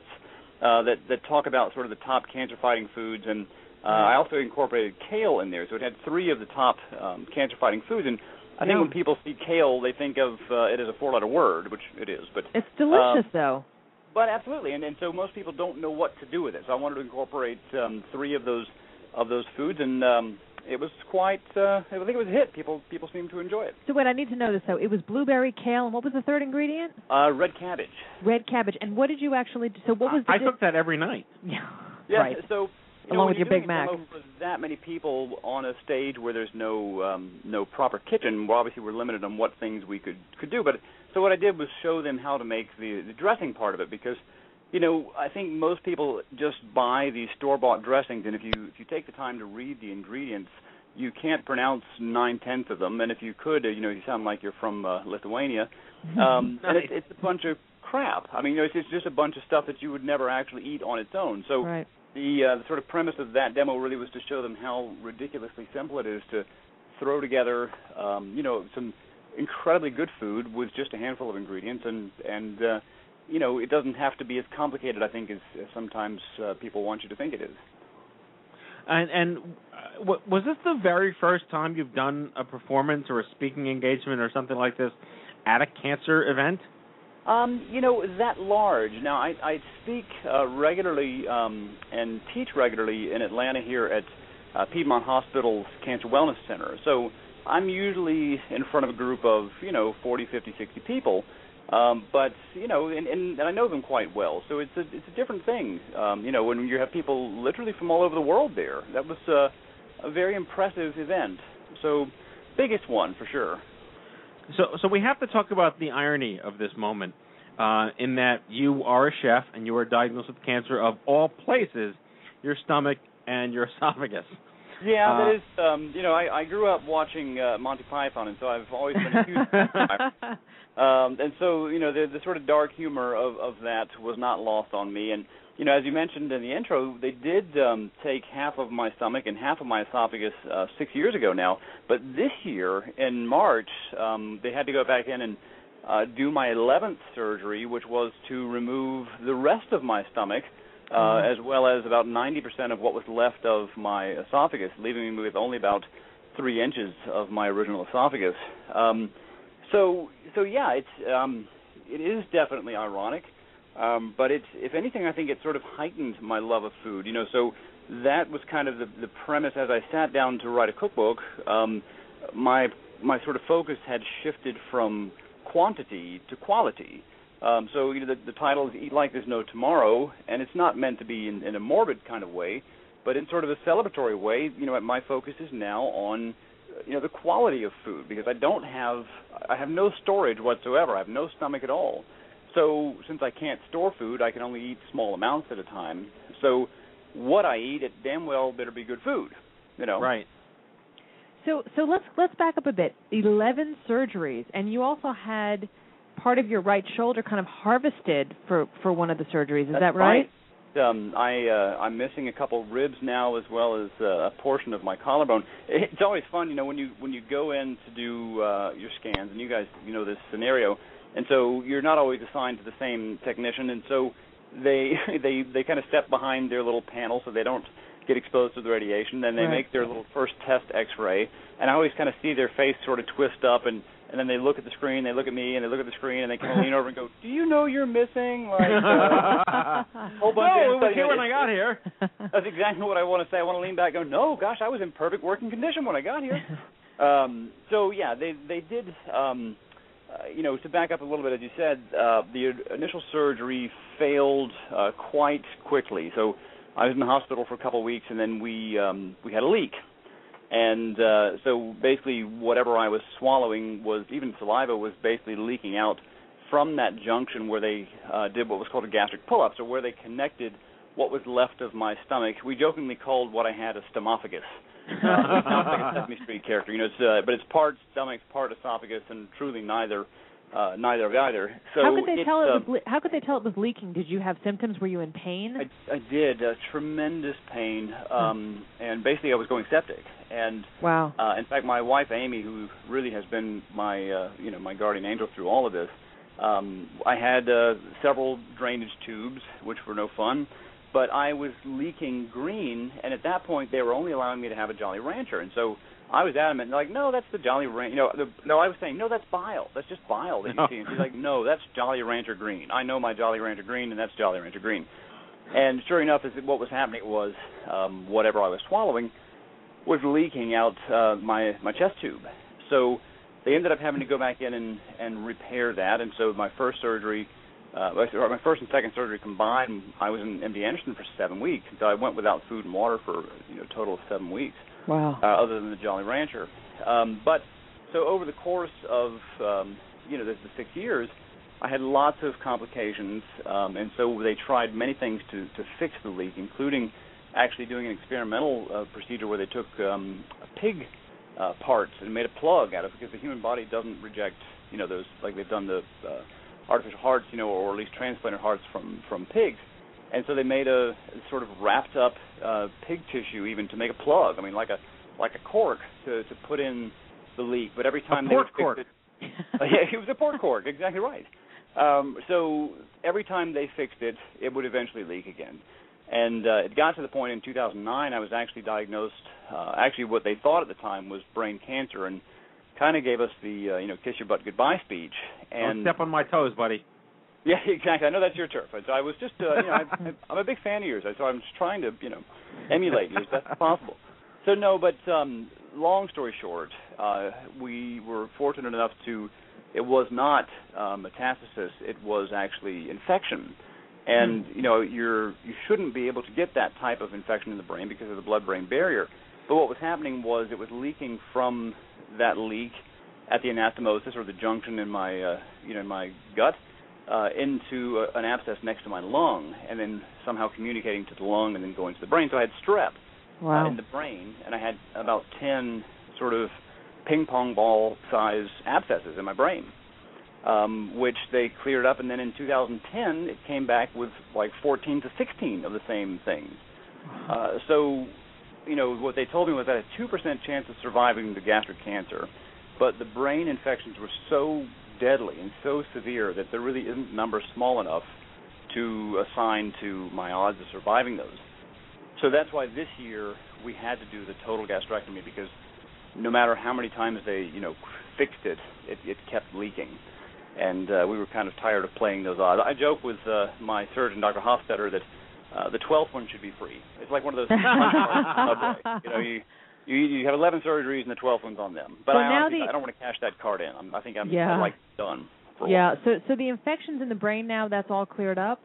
uh, that that talk about sort of the top cancer-fighting foods, and uh, I also incorporated kale in there, so it had three of the top um, cancer-fighting foods. And I think Yum. when people see kale, they think of uh, it as a four-letter word, which it is. But It's delicious Um, though. but absolutely, and, and so most people don't know what to do with it. So I wanted to incorporate um, three of those of those foods, and um, it was quite. Uh, I think it was a hit. People people seemed to enjoy it. So wait, I need to know this though. It was blueberry, kale, and what was the third ingredient? Uh, red cabbage. Red cabbage. And what did you actually do? So what was the I di- cook that every night. [LAUGHS] Yeah. Yeah. Right. So you Along when with your Big doing a Mac. for that many people on a stage where there's no um, no proper kitchen, well, obviously we're limited on what things we could could do. But so what I did was show them how to make the the dressing part of it because. You know, I think most people just buy these store-bought dressings, and if you if you take the time to read the ingredients, you can't pronounce nine tenths of them. And if you could, uh, you know, you sound like you're from uh, Lithuania. [LAUGHS] Um, and it's, it's a bunch of crap. I mean, you know, it's, it's just a bunch of stuff that you would never actually eat on its own. So Right. the, uh, the sort of premise of that demo really was to show them how ridiculously simple it is to throw together, um, you know, some incredibly good food with just a handful of ingredients, and and uh, you know, it doesn't have to be as complicated. I think as, as sometimes uh, people want you to think it is. And and uh, was this the very first time you've done a performance or a speaking engagement or something like this at a cancer event? Um, you know, that large. Now, I, I speak uh, regularly um, and teach regularly in Atlanta here at uh, Piedmont Hospital's Cancer Wellness Center. So I'm usually in front of a group of, you know, 40, 50, 60 people. Um, but you know, and, and, and I know them quite well, so it's a it's a different thing. Um, you know, when you have people literally from all over the world there, that was uh, a very impressive event. So, biggest one for sure. So so we have to talk about the irony of this moment, uh, in that you are a chef and you are diagnosed with cancer of all places, your stomach and your [LAUGHS] esophagus. Yeah, Uh, that is. Um, you know, I, I grew up watching uh, Monty Python, and so I've always been a huge. [LAUGHS] um, and so, you know, the, the sort of dark humor of of that was not lost on me. And you know, as you mentioned in the intro, they did um, take half of my stomach and half of my esophagus uh, six years ago now. But this year in March, um, they had to go back in and uh, do my 11th surgery, which was to remove the rest of my stomach, uh, as well as about 90% of what was left of my esophagus, leaving me with only about three inches of my original esophagus. Um, so, so yeah, it's um, it is definitely ironic. Um, but it's, if anything, I think it sort of heightened my love of food. You know, so that was kind of the, the premise as I sat down to write a cookbook. Um, my my sort of focus had shifted from quantity to quality. Um, so you know, the, the title is "Eat Like There's No Tomorrow," and it's not meant to be in, in a morbid kind of way, but in sort of a celebratory way. You know, my focus is now on you know the quality of food because I don't have I have no storage whatsoever. I have no stomach at all. So since I can't store food, I can only eat small amounts at a time. So what I eat, it damn well better be good food. You know. Right. So so let's let's back up a bit. Eleven surgeries, and you also had part of your right shoulder kind of harvested for for one of the surgeries. Is That's that right? Um, I uh, I'm missing a couple ribs now, as well as uh, a portion of my collarbone. It's always fun, you know, when you when you go in to do uh, your scans, and you guys you know this scenario, and so you're not always assigned to the same technician, and so they [LAUGHS] they they kind of step behind their little panel so they don't get exposed to the radiation. Then they Right. make their little first test X-ray, and I always kind of see their face sort of twist up and. And then they look at the screen, they look at me, and they look at the screen, and they kind of lean over and go, "Do you know you're missing like uh, [LAUGHS] whole bunch no, of it was here when I got here. [LAUGHS] that's exactly what I want to say. I want to lean back and go, no, gosh, I was in perfect working condition when I got here. [LAUGHS] um, so yeah, they they did. Um, uh, you know, to back up a little bit, as you said, uh, the initial surgery failed uh, quite quickly. So I was in the hospital for a couple of weeks, and then we um, we had a leak. And uh, so basically, whatever I was swallowing was even saliva was basically leaking out from that junction where they uh, did what was called a gastric pull-up, so where they connected what was left of my stomach. We jokingly called what I had a stomophagus. [LAUGHS] Uh, it sounds like a Sesame Street character, you know. It's, uh, but it's part stomach, part esophagus, and truly neither, uh, neither of either. So how could they tell it uh, was le- how could they tell it was leaking? Did you have symptoms? Were you in pain? I, I did uh, tremendous pain, um, and basically I was going septic. And wow. uh, in fact, my wife Amy, who really has been my uh, you know my guardian angel through all of this, um, I had uh, several drainage tubes, which were no fun. But I was leaking green, and at that point they were only allowing me to have a Jolly Rancher, and so I was adamant, like, no, that's the Jolly Rancher. You know, the, no, I was saying, no, that's bile. That's just bile that you see. And she's like, no, that's Jolly Rancher Green. I know my Jolly Rancher Green, and that's Jolly Rancher Green. And sure enough, is what was happening was um, whatever I was swallowing was leaking out uh, my my chest tube. So they ended up having to go back in and and repair that. And so my first surgery, uh, my first and second surgery combined, I was in MD Anderson for seven weeks. So I went without food and water for you know a total of seven weeks Wow. uh, other than the Jolly Rancher. Um, but so over the course of um, you know the, the six years, I had lots of complications, um, and so they tried many things to to fix the leak, including actually doing an experimental uh, procedure where they took um, pig uh, parts and made a plug out of it because the human body doesn't reject you know those like they've done the uh, artificial hearts you know or at least transplanted hearts from from pigs and so they made a sort of wrapped up uh, pig tissue even to make a plug. I mean, like a like a cork to to put in the leak. But every time they pork would cork. it, [LAUGHS] yeah, it was a pork cork. Exactly right. Um, so every time they fixed it, it would eventually leak again. And uh, it got to the point in 2009 I was actually diagnosed. Uh, actually, what they thought at the time was brain cancer, and kind of gave us the uh, you know kiss your butt goodbye speech. And Don't step on my toes, buddy. [LAUGHS] yeah, exactly. I know that's your turf. So I was just, uh, you know, I, I'm a big fan of yours. So I'm just trying to, you know, emulate you as best as possible. So no, but um, long story short, uh, we were fortunate enough to. It was not uh, metastasis. It was actually infection, and you know, you're you shouldn't be able to get that type of infection in the brain because of the blood-brain barrier. But what was happening was it was leaking from that leak at the anastomosis or the junction in my, uh, you know, in my gut uh, into a, an abscess next to my lung, and then somehow communicating to the lung and then going to the brain. So I had strep Wow. uh, in the brain, and I had about ten sort of ping pong ball size abscesses in my brain. um, which they cleared up, and then in 2010 it came back with like 14 to 16 of the same things. Uh, so, you know, what they told me was that a two percent chance of surviving the gastric cancer, but the brain infections were so deadly and so severe that there really isn't a number small enough to assign to my odds of surviving those. So that's why this year we had to do the total gastrectomy because no matter how many times they, you know, fixed it, it, it kept leaking. And uh, we were kind of tired of playing those odds. I joke with uh, my surgeon, Dr. Hofstetter, that uh, the 12th one should be free. It's like one of those punch cards. [LAUGHS] Subway. You know, you you you have 11 surgeries and the 12th one's on them. But So I now honestly, the- I don't want to cash that card in. I'm, I think I'm Yeah. I'd like done. For Yeah. So so the infections in the brain now that's all cleared up.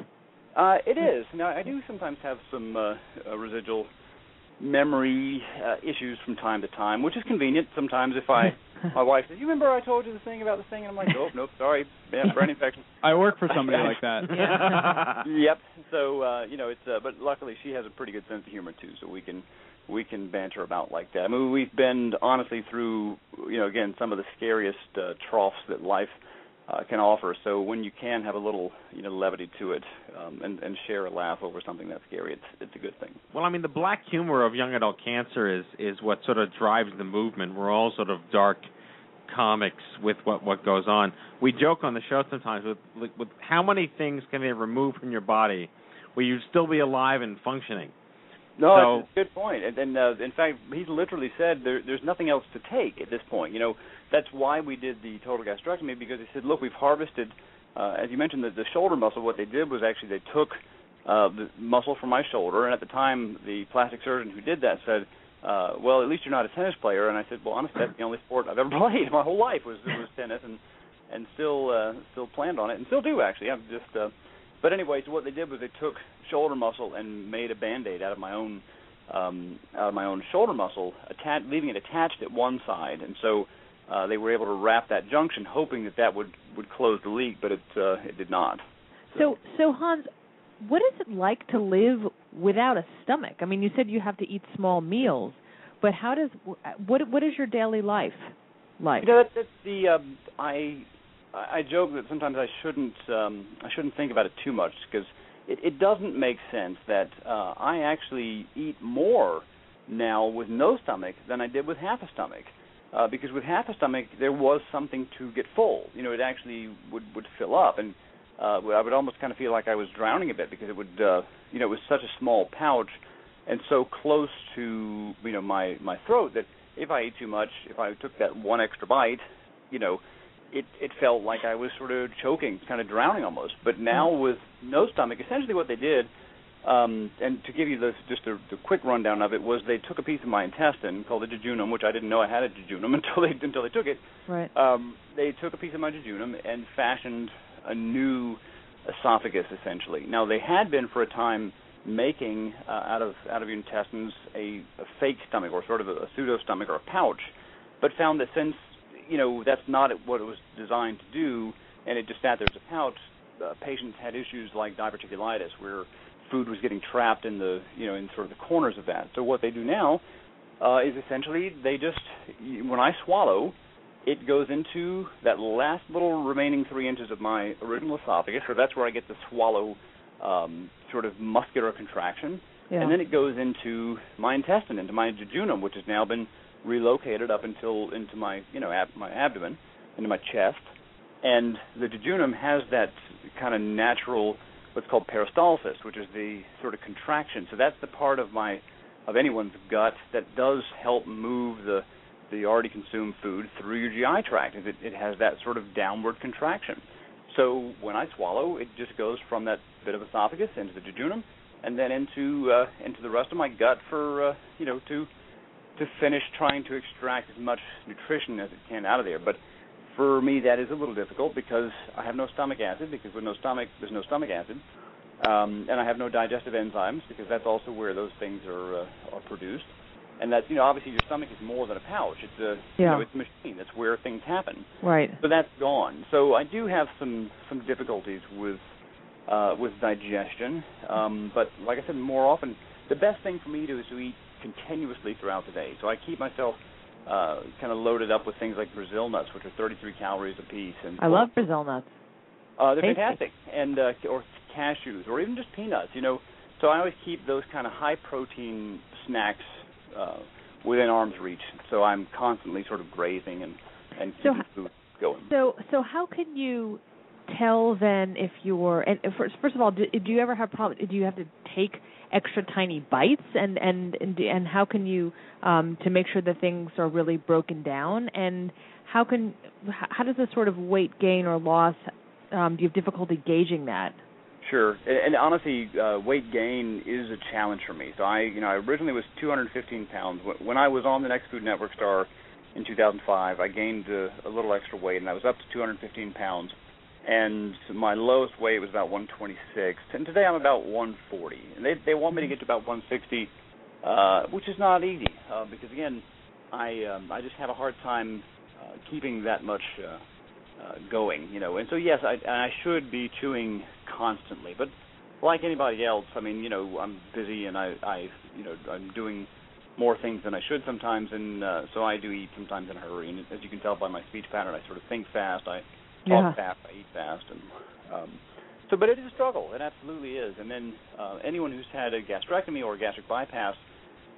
Uh, it is. Now, I do sometimes have some uh, uh, residual memory uh, issues from time to time, which is convenient. Sometimes if I, [LAUGHS] my wife says, "You remember I told you the thing about this thing?" and I'm like, "Oh, nope, sorry, yeah, brain infection." [LAUGHS] I work for somebody like that. [LAUGHS] yep. So uh, you know, it's uh, but luckily she has a pretty good sense of humor too, so we can we can banter about like that. I mean, we've been honestly through you know again some of the scariest uh, troughs that life uh, can offer. So when you can have a little you know levity to it um, and and share a laugh over something that's scary, it's it's a good thing. Well, I mean, the black humor of young adult cancer is is what sort of drives the movement. We're all sort of dark comics with what what goes on. We joke on the show sometimes with with, how many things can they remove from your body where you'd still be alive and functioning. No, So- it's a good point. And, and uh, in fact, he's literally said there, there's nothing else to take at this point. You know, that's why we did the total gastrectomy because he said, look, we've harvested, uh, as you mentioned, the, the shoulder muscle. What they did was actually they took uh, the muscle from my shoulder, and at the time, the plastic surgeon who did that said, uh, well, at least you're not a tennis player. And I said, well, honestly, that's the only sport I've ever [LAUGHS] played. My whole life was was tennis, and and still uh, still planned on it, and still do actually. I'm just. Uh, but anyway, so what they did was they took shoulder muscle and made a band-aid out of my own um, out of my own shoulder muscle, attach, leaving it attached at one side, and so uh, they were able to wrap that junction, hoping that that would would close the leak, but it uh, it did not. So so Hans, what is it like to live without a stomach? I mean, you said you have to eat small meals, but how does what what is your daily life like? You know, that, that's the um, I I joke that sometimes I shouldn't um, I shouldn't think about it too much because it, it doesn't make sense that uh, I actually eat more now with no stomach than I did with half a stomach. Uh, because with half a stomach there was something to get full. You know, it actually would would fill up, and uh, I would almost kind of feel like I was drowning a bit because it would, uh, you know, it was such a small pouch and so close to you know my my throat that if I ate too much, if I took that one extra bite, you know, it it felt like I was sort of choking, kind of drowning almost. But now with no stomach, essentially what they did, um, and to give you the just a, the quick rundown of it was they took a piece of my intestine called the jejunum, which I didn't know I had a jejunum [LAUGHS] until they until they took it. Right. Um, they took a piece of my jejunum and fashioned a new esophagus essentially. Now they had been for a time making uh, out of out of your intestines a, a fake stomach or sort of a, a pseudo stomach or a pouch, but found that since you know that's not what it was designed to do, and it just sat there as a pouch, uh, patients had issues like diverticulitis where food was getting trapped in the you know in sort of the corners of that. So what they do now uh, is essentially they just when I swallow, it goes into that last little remaining three inches of my original esophagus. So that's where I get the swallow um, sort of muscular contraction, Yeah. and then it goes into my intestine, into my jejunum, which has now been relocated up until into my you know ab- my abdomen, into my chest, and the jejunum has that kind of natural what's called peristalsis, which is the sort of contraction. So that's the part of my of anyone's gut that does help move the the already consumed food through your GI tract. It, it has that sort of downward contraction. So when I swallow, it just goes from that bit of esophagus into the jejunum, and then into uh, into the rest of my gut for uh, you know to to finish trying to extract as much nutrition as it can out of there. But for me, that is a little difficult because I have no stomach acid. Because with no stomach, there's no stomach acid, um, and I have no digestive enzymes because that's also where those things are uh, are produced. And that's you know obviously your stomach is more than a pouch. It's a you know it's a machine. That's where things happen. Right. So that's gone. So I do have some some difficulties with uh, with digestion. Um, but like I said, more often the best thing for me to do is to eat continuously throughout the day. So I keep myself uh, kind of loaded up with things like Brazil nuts, which are 33 calories a piece. And I love Brazil nuts. uh, they're Tasty. fantastic, and uh, or cashews, or even just peanuts. You know, so I always keep those kind of high protein snacks uh, within arm's reach. So I'm constantly sort of grazing and and So keeping food going. So, so how can you tell then if you're and first, first of all, do, do you ever have problem? Do you have to take extra tiny bites, and and and, how can you um, to make sure that things are really broken down? And how can how does this sort of weight gain or loss? Um, do you have difficulty gauging that? Sure, and, and honestly, uh, weight gain is a challenge for me. So I, you know, I originally was 215 pounds. When I was on the Next Food Network star in 2005, I gained a, a little extra weight, and I was up to 215 pounds. And my lowest weight was about 126, and today I'm about 140. And they they want me to get to about 160, uh, which is not easy uh, because again, I um, I just have a hard time uh, keeping that much. Uh, uh, going, you know. And so yes, I, I should be chewing constantly, but like anybody else, I mean, you know, I'm busy and I, I, you know, I'm doing more things than I should sometimes, and uh, so I do eat sometimes in a hurry. And as you can tell by my speech pattern, I sort of think fast, I talk Yeah. fast, I eat fast, and um, so. But it is a struggle. It absolutely is. And then uh, anyone who's had a gastrectomy or a gastric bypass.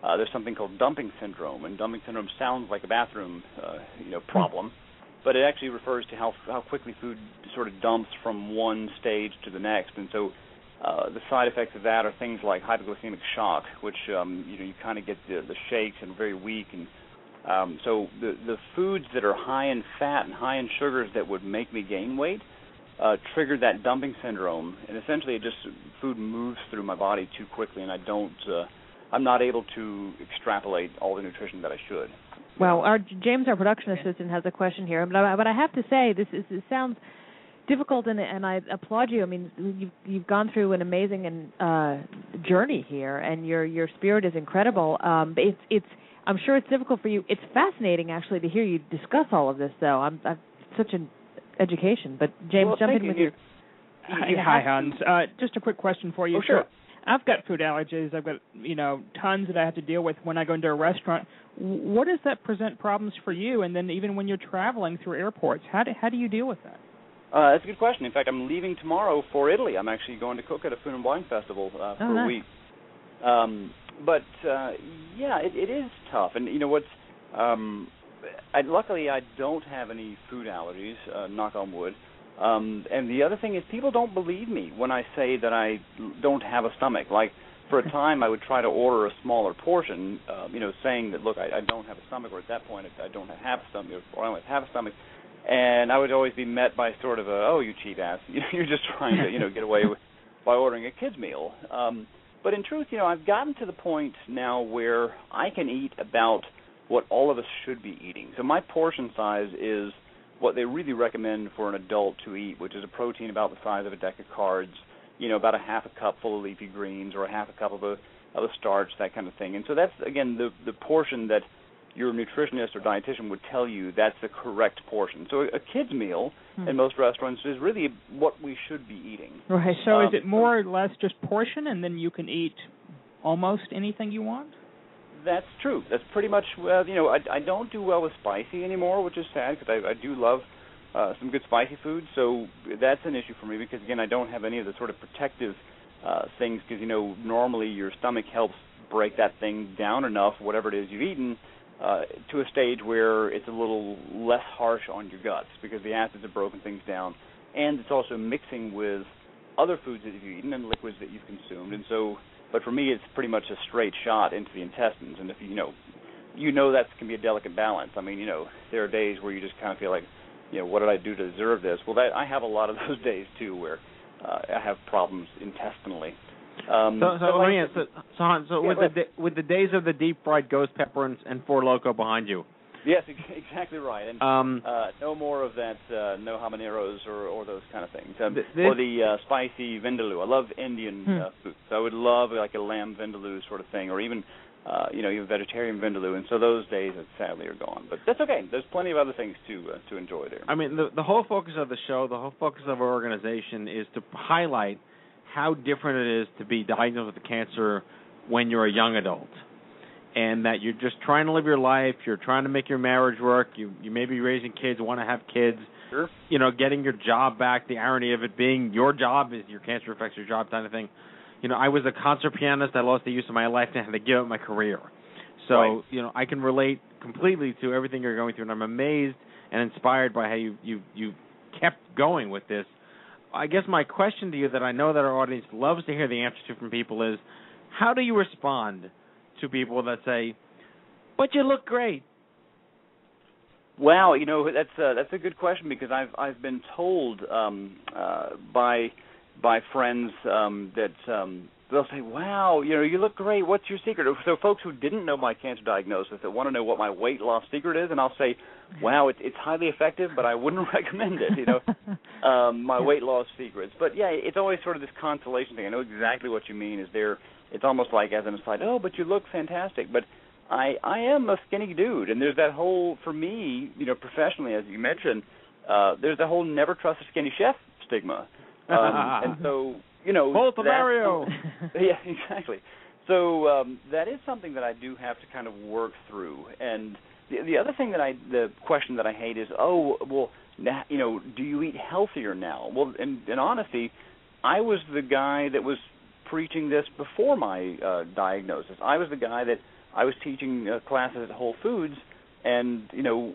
Uh, there's something called dumping syndrome, and dumping syndrome sounds like a bathroom, uh, you know, problem but it actually refers to how how quickly food sort of dumps from one stage to the next. And so uh, the side effects of that are things like hypoglycemic shock, which um, you know you kind of get the, the shakes and very weak. And um, so the the foods that are high in fat and high in sugars that would make me gain weight uh, trigger that dumping syndrome. And essentially, it just food moves through my body too quickly, and I don't. Uh, I'm not able to extrapolate all the nutrition that I should. Well, our James, our production assistant, has a question here, but I, but I have to say this is it sounds difficult, and and I applaud you. I mean, you've you've gone through an amazing and uh, journey here, and your your spirit is incredible. Um, it's it's I'm sure it's difficult for you. It's fascinating actually to hear you discuss all of this, though. I'm, I'm such an education. But James, Well, jump in you. with your. Hi, you hi Hans. Uh, just a quick question for you. Oh, sure. I've got food allergies. I've got you know tons that I have to deal with when I go into a restaurant. What does that present problems for you? And then even when you're traveling through airports, how do how do you deal with that? Uh, that's a good question. In fact, I'm leaving tomorrow for Italy. I'm actually going to cook at a food and wine festival uh, for Oh, a week. Um, but uh, yeah, it, it is tough. And you know what's? Um, I, luckily, I don't have any food allergies. Uh, knock on wood. Um, and the other thing is, people don't believe me when I say that I don't have a stomach. Like for a time, I would try to order a smaller portion, uh, you know, saying that look, I, I don't have a stomach, or at that point, I don't have half a stomach, or I don't have a stomach and I would always be met by sort of a, "Oh, you cheap ass! [LAUGHS] You're just trying to, you know, get away with by ordering a kids meal." Um, but in truth, you know, I've gotten to the point now where I can eat about what all of us should be eating. So my portion size is what they really recommend for an adult to eat, which is a protein about the size of a deck of cards, you know, about a half a cup full of leafy greens or a half a cup of a of a starch, that kind of thing. And so that's again the the portion that your nutritionist or dietitian would tell you that's the correct portion. So a, kid's meal Hmm. in most restaurants is really what we should be eating. Right. So is Um, it more or less just portion, and then you can eat almost anything you want? That's true. That's pretty much well, you know, I I don't do well with spicy anymore, which is sad because I I do love uh some good spicy food. So that's an issue for me because again, I don't have any of the sort of protective uh things because you know, normally your stomach helps break that thing down enough whatever it is you've eaten uh to a stage where it's a little less harsh on your guts because the acids have broken things down. And it's also mixing with other foods that you've eaten and liquids that you've consumed. And so but for me it's pretty much a straight shot into the intestines. And if you know you know that can be a delicate balance. I mean you know there are days where you just kind of feel like you know what did i do to deserve this? Well that i have a lot of [LAUGHS] those days too where uh, i have problems intestinally um So, so me like- ask, so, so, so Yeah, with the with the days of the deep fried ghost pepper and, and Four Loko behind you, yes exactly right. And um, uh no more of that uh no habaneros or or those kind of things. Um, Th- or the uh spicy vindaloo. I love indian Hmm. uh food so i would love like a lamb vindaloo sort of thing or even uh you know even vegetarian vindaloo and so those days sadly are gone. But that's okay. There's plenty of other things to uh, to enjoy there. I mean, the the whole focus of the show, the whole focus of our organization is to highlight how different it is to be diagnosed with cancer when you're a young adult. and that you're just trying to live your life, you're trying to make your marriage work, you you may be raising kids, want to have kids, Sure. you know, getting your job back, the irony of it being your job is your cancer affects your job kind of thing. You know, I was a concert pianist, I lost the use of my life and I had to give up my career. So, Right. you know, I can relate completely to everything you're going through and I'm amazed and inspired by how you you you kept going with this. I guess my question to you that I know that our audience loves to hear the answer to from people is how do you respond to people that say, "But you look great"? Wow, you know that's uh, that's a good question because I've I've been told um, uh, by by friends um, that um, they'll say, "Wow, you know you look great. What's your secret?" [LAUGHS] So folks who didn't know my cancer diagnosis that want to know what my weight loss secret is, and I'll say, "Wow, it, it's highly effective, but I wouldn't [LAUGHS] recommend it." You know, [LAUGHS] um, my weight loss secrets. But yeah, it's always sort of this consolation thing. I know exactly what you mean. Is there? It's almost like as an aside, "Oh, but you look fantastic," but I I am a skinny dude, and there's that whole for me, you know, professionally, as you mentioned, uh, there's the whole never trust a skinny chef stigma, um, and so you know, Volta that- Mario. [LAUGHS] yeah, exactly. So um, that is something that I do have to kind of work through. And the the other thing that I the question that I hate is, oh, well, now, you know, do you eat healthier now? Well, in, in honesty, I was the guy that was preaching this before my uh, diagnosis. I was the guy that I was teaching uh, classes at Whole Foods, and you know,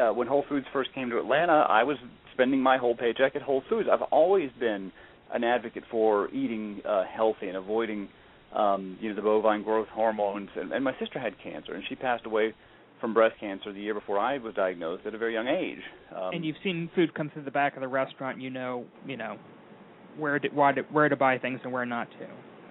uh, when Whole Foods first came to Atlanta, I was spending my whole paycheck at Whole Foods. I've always been an advocate for eating uh, healthy and avoiding, um, you know, the bovine growth hormones. And, and my sister had cancer, and she passed away from breast cancer the year before I was diagnosed at a very young age. Um, and you've seen food come through the back of the restaurant. You know, you know where to why to, where to buy things and where not to.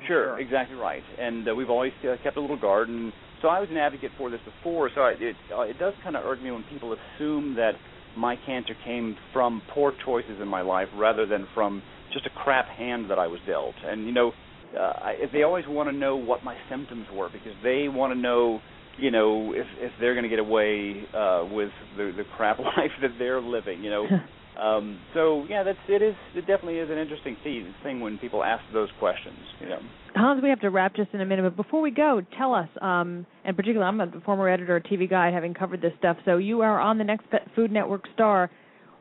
Sure, exactly right. And uh, we've always uh, kept a little garden. So I was an advocate for this before. So I, it uh, it does kind of irk me when people assume that my cancer came from poor choices in my life rather than from just a crap hand that I was dealt. And you know, uh, I, they always want to know what my symptoms were because they want to know, you know, if if they're going to get away uh, with the the crap [LAUGHS] life that they're living. You know. [LAUGHS] Um, so yeah, that's it is it definitely is an interesting thing thing when people ask those questions. You know. Hans, we have to wrap just in a minute, but before we go, tell us, um, and particularly I'm a former editor of TV Guide, having covered this stuff, so you are on the next Food Network star.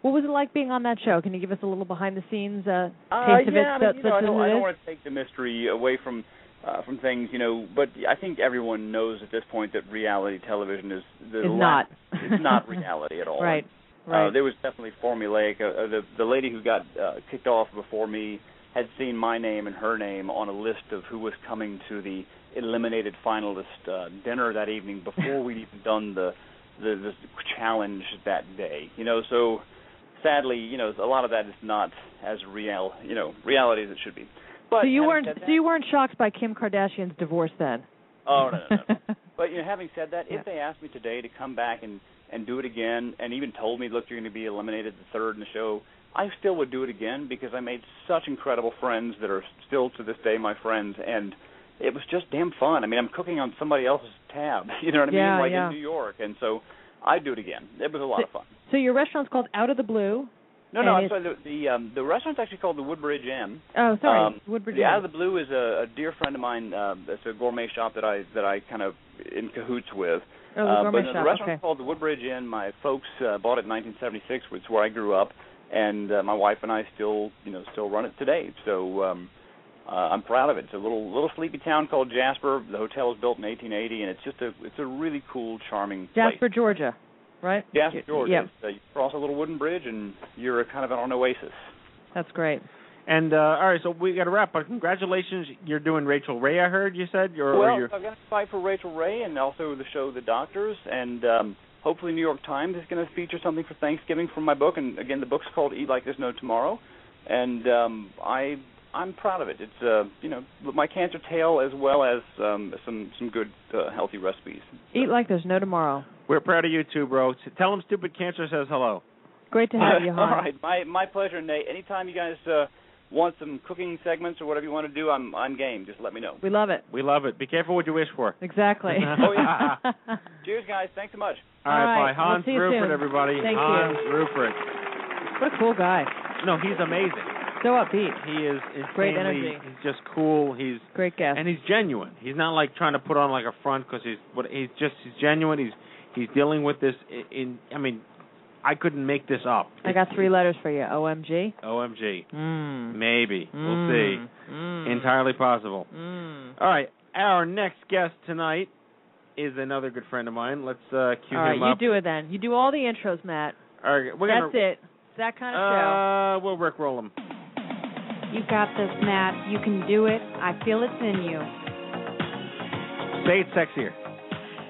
What was it like being on that show? Can you give us a little behind the scenes uh, Uh, taste of it? I, mean, you know, I don't, I don't want to take the mystery away from uh, from things, you know. But I think everyone knows at this point that reality television is the Is la- not. it's not [LAUGHS] reality at all. Right. Uh, Right. there was definitely formulaic. Uh, uh, the the lady who got uh, kicked off before me had seen my name and her name on a list of who was coming to the eliminated finalist uh, dinner that evening before we'd even done the, the the challenge that day. You know, so sadly, you know, a lot of that is not as real, you know, reality as it should be. But so you weren't so you weren't shocked by Kim Kardashian's divorce then? Oh no, no, no. [LAUGHS] but you know, having said that, if they asked me today to come back and and do it again, and even told me, look, you're going to be eliminated the third in the show, I still would do it again because I made such incredible friends that are still to this day my friends, and it was just damn fun. I mean, I'm cooking on somebody else's tab, [LAUGHS] you know what I Yeah, mean, like yeah. in New York, and so I'd do it again. It was a lot of fun. So your restaurant's called Out of the Blue. No, no, I'm sorry. The the, um, the restaurant's actually called the Woodbridge Inn. Oh, sorry, Um, Woodbridge the Inn. Out of the Blue is a, a dear friend of mine. Uh, it's a gourmet shop that I that I kind of in cahoots with. Oh, the uh, gourmet but shop, the restaurant's okay. called the Woodbridge Inn. My folks uh, bought it in 1976, which is where I grew up, and uh, my wife and I still you know still run it today. So um, uh, I'm proud of it. It's a little little sleepy town called Jasper. The hotel was built in 1880, and it's just a it's a really cool, charming place. Jasper, Georgia, right? Jasper, Georgia. Yep. It's, uh, you cross a little wooden bridge, and you're a kind of on an oasis. That's great. And uh, all right, so we got to wrap. But congratulations, you're doing Rachael Ray. I heard you said, or, well, or you're. I've got to fight for Rachael Ray and also the show The Doctors, and um, hopefully New York Times is going to feature something for Thanksgiving from my book. And again, the book's called Eat Like There's No Tomorrow, and um, I I'm proud of it. It's uh, you know my cancer tale as well as um, some some good uh, healthy recipes. Eat like there's no tomorrow. We're proud of you too, bro. Tell them Stupid Cancer says hello. Great to have you, [LAUGHS] All Hans. my my pleasure, Nate. Anytime you guys uh, want some cooking segments or whatever you want to do, I'm I'm game. Just let me know. We love it. We love it. Be careful what you wish for. Exactly. [LAUGHS] oh yeah. [LAUGHS] Cheers, guys. Thanks so much. All right, All right, bye. Hans we'll see you Ruffert, soon. everybody. Thank you. Ruffert. What a cool guy. No, he's amazing. So upbeat. He is Great energy. He's just cool. He's Great guest. and he's genuine. He's not like trying to put on like a front because he's what he's just he's genuine. He's he's dealing with this in, in I mean, I couldn't make this up. I got three letters for you. OMG. OMG. Mm. Maybe we'll Mm. see. Mm. Entirely possible. Mm. All right, our next guest tonight is another good friend of mine. Let's uh, cue All right, him you up. You do it then. You do all the intros, Matt. All right, we're That's gonna, it. It's that kind of show. Uh, we'll rickroll him. You got this, Matt. You can do it. I feel it's in you. Say it sexier.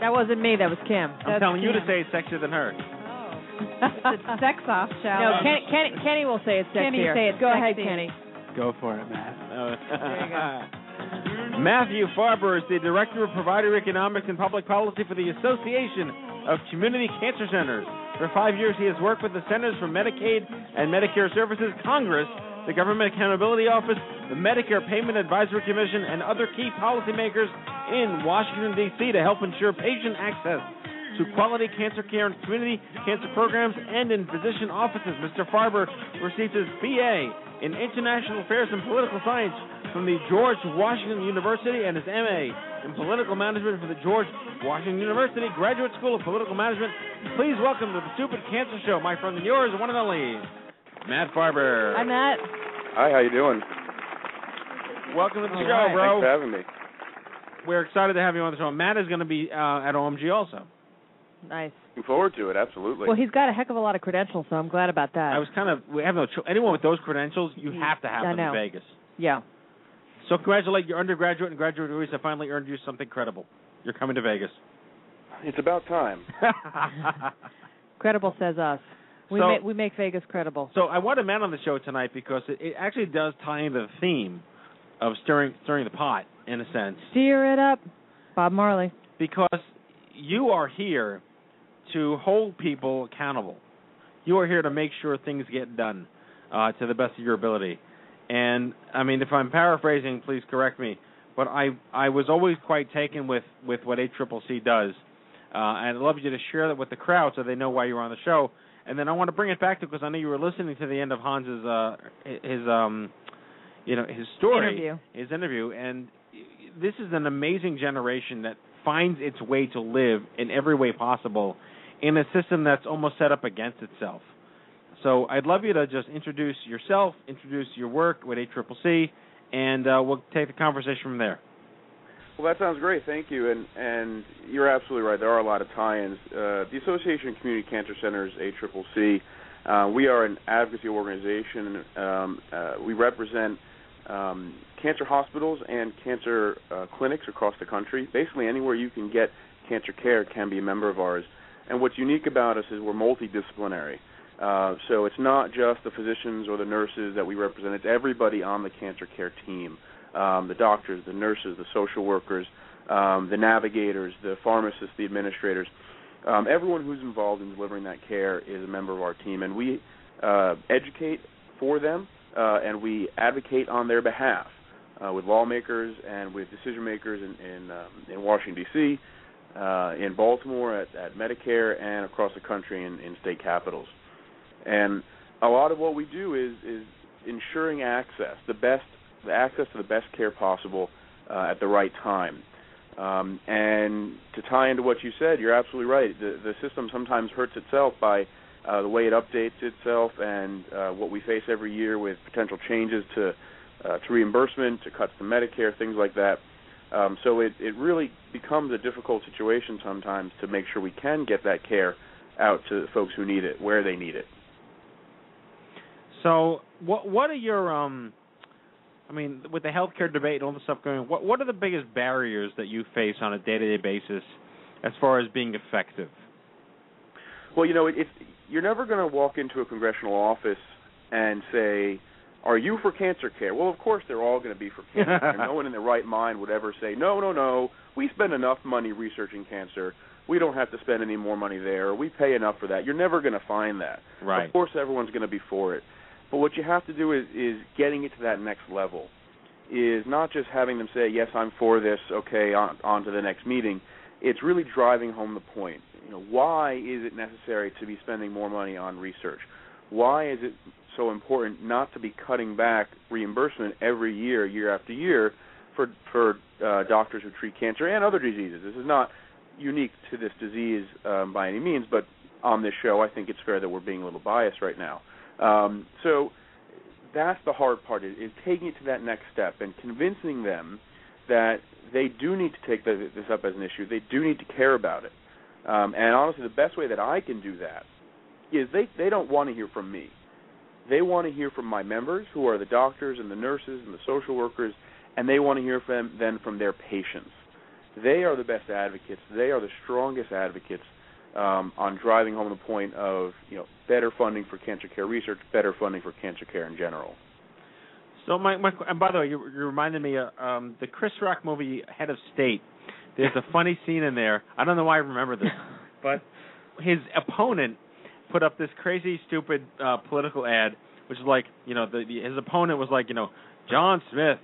That wasn't me. That was Kim. I'm telling you to say it sexier than her. Oh. It's a sex off show. No, Kenny, Kenny, Kenny will say it sexier. Kenny, say it Go ahead. Kenny. Go for it, Matt. [LAUGHS] [LAUGHS] Matthew Farber is the Director of Provider Economics and Public Policy for the Association of Community Cancer Centers. For five years, he has worked with the Centers for Medicaid and Medicare Services, Congress, the Government Accountability Office, the Medicare Payment Advisory Commission, and other key policymakers in Washington, D.C. to help ensure patient access to quality cancer care and community cancer programs and in physician offices. Mr. Farber received his BA in International Affairs and Political Science from the George Washington University and his MA in Political Management from the George Washington University Graduate School of Political Management. Please welcome to the Stupid Cancer Show, my friend and yours, one and only, Matt Farber. Hi, Matt. Hi, how you doing? Welcome to the All show, right. bro. Thanks for having me. We're excited to have you on the show. Matt is going to be uh, at OMG also. Nice. Looking forward to it, absolutely. Well, he's got a heck of a lot of credentials, so I'm glad about that. I was kind of we have no cho- anyone with those credentials. You have to have I them in. Vegas. Yeah. So congratulate your undergraduate and graduate degrees have finally earned you something credible. You're coming to Vegas. It's about time. [LAUGHS] Credible says us. We So- make we make Vegas credible. so I wanted Matt on the show tonight because it, it actually does tie into the theme of stirring stirring the pot in a sense. Steer it up, Bob Marley. because you are here to hold people accountable. You are here to make sure things get done uh, to the best of your ability. And I mean, if I'm paraphrasing, please correct me. But I I was always quite taken with with what ACCC does, uh, and I'd love you to share that with the crowd so they know why you're on the show. And then I want to bring it back to because I know you were listening to the end of Hans's uh, his um you know his story Interview. his interview and this is an amazing generation that finds its way to live in every way possible in a system that's almost set up against itself. So I'd love you to just introduce yourself, introduce your work with ACCC, and uh, we'll take the conversation from there. Well, that sounds great. Thank you. And and you're absolutely right. There are a lot of tie-ins. Uh, the Association of Community Cancer Centers, ACCC, uh, we are an advocacy organization. Um, uh, we represent um, cancer hospitals and cancer uh, clinics across the country. Basically, anywhere you can get cancer care can be a member of ours. And what's unique about us is we're multidisciplinary. Uh, so it's not just the physicians or the nurses that we represent; it's everybody on the cancer care team um, the doctors, the nurses, the social workers, um, the navigators, the pharmacists, the administrators. Um, everyone who's involved in delivering that care is a member of our team, and we uh, educate for them uh, and we advocate on their behalf uh, with lawmakers and with decision makers in in, um, in Washington D.C., uh, in Baltimore at, at Medicare, and across the country in, in state capitals. And a lot of what we do is is ensuring access, the best access to the best care possible uh, at the right time. Um, and to tie into what you said, you're absolutely right. The, the system sometimes hurts itself by uh, the way it updates itself and uh, what we face every year with potential changes to uh, to reimbursement, to cuts to Medicare, things like that. Um, so it, it really becomes a difficult situation sometimes to make sure we can get that care out to folks who need it, where they need it. So, what what are your um? I mean, with the healthcare debate and all the stuff going, what what are the biggest barriers that you face on a day to day basis as far as being effective? Well, you know, it, it's you're never going to walk into a congressional office and say, "Are you for cancer care?" Well, of course they're all going to be for cancer care. [LAUGHS] No one in their right mind would ever say, "No, no, no. We spend enough money researching cancer. We don't have to spend any more money there. We pay enough for that." You're never going to find that. Right. Of course, everyone's going to be for it. But what you have to do is is getting it to that next level. Is not just having them say, "Yes, I'm for this." Okay, on on to the next meeting. It's really driving home the point. You know, why is it necessary to be spending more money on research? Why is it so important not to be cutting back reimbursement every year, year after year, for for uh, doctors who treat cancer and other diseases. This is not unique to this disease um, by any means, but on this show, I think it's fair that we're being a little biased right now. Um, so that's the hard part is, taking it to that next step and convincing them that they do need to take the, this up as an issue. They do need to care about it. Um, and honestly, the best way that I can do that is they they don't want to hear from me. They want to hear from my members, who are the doctors and the nurses and the social workers, and they want to hear from then from their patients. They are the best advocates. They are the strongest advocates um, on driving home the point of you know better funding for cancer care research, better funding for cancer care in general. So my, my and by the way, you, you reminded me of um, the Chris Rock movie Head of State. There's a funny [LAUGHS] scene in there. I don't know why I remember this, but his opponent put up this crazy, stupid uh, political ad, which is like, you know, the, the, his opponent was like, you know, John Smith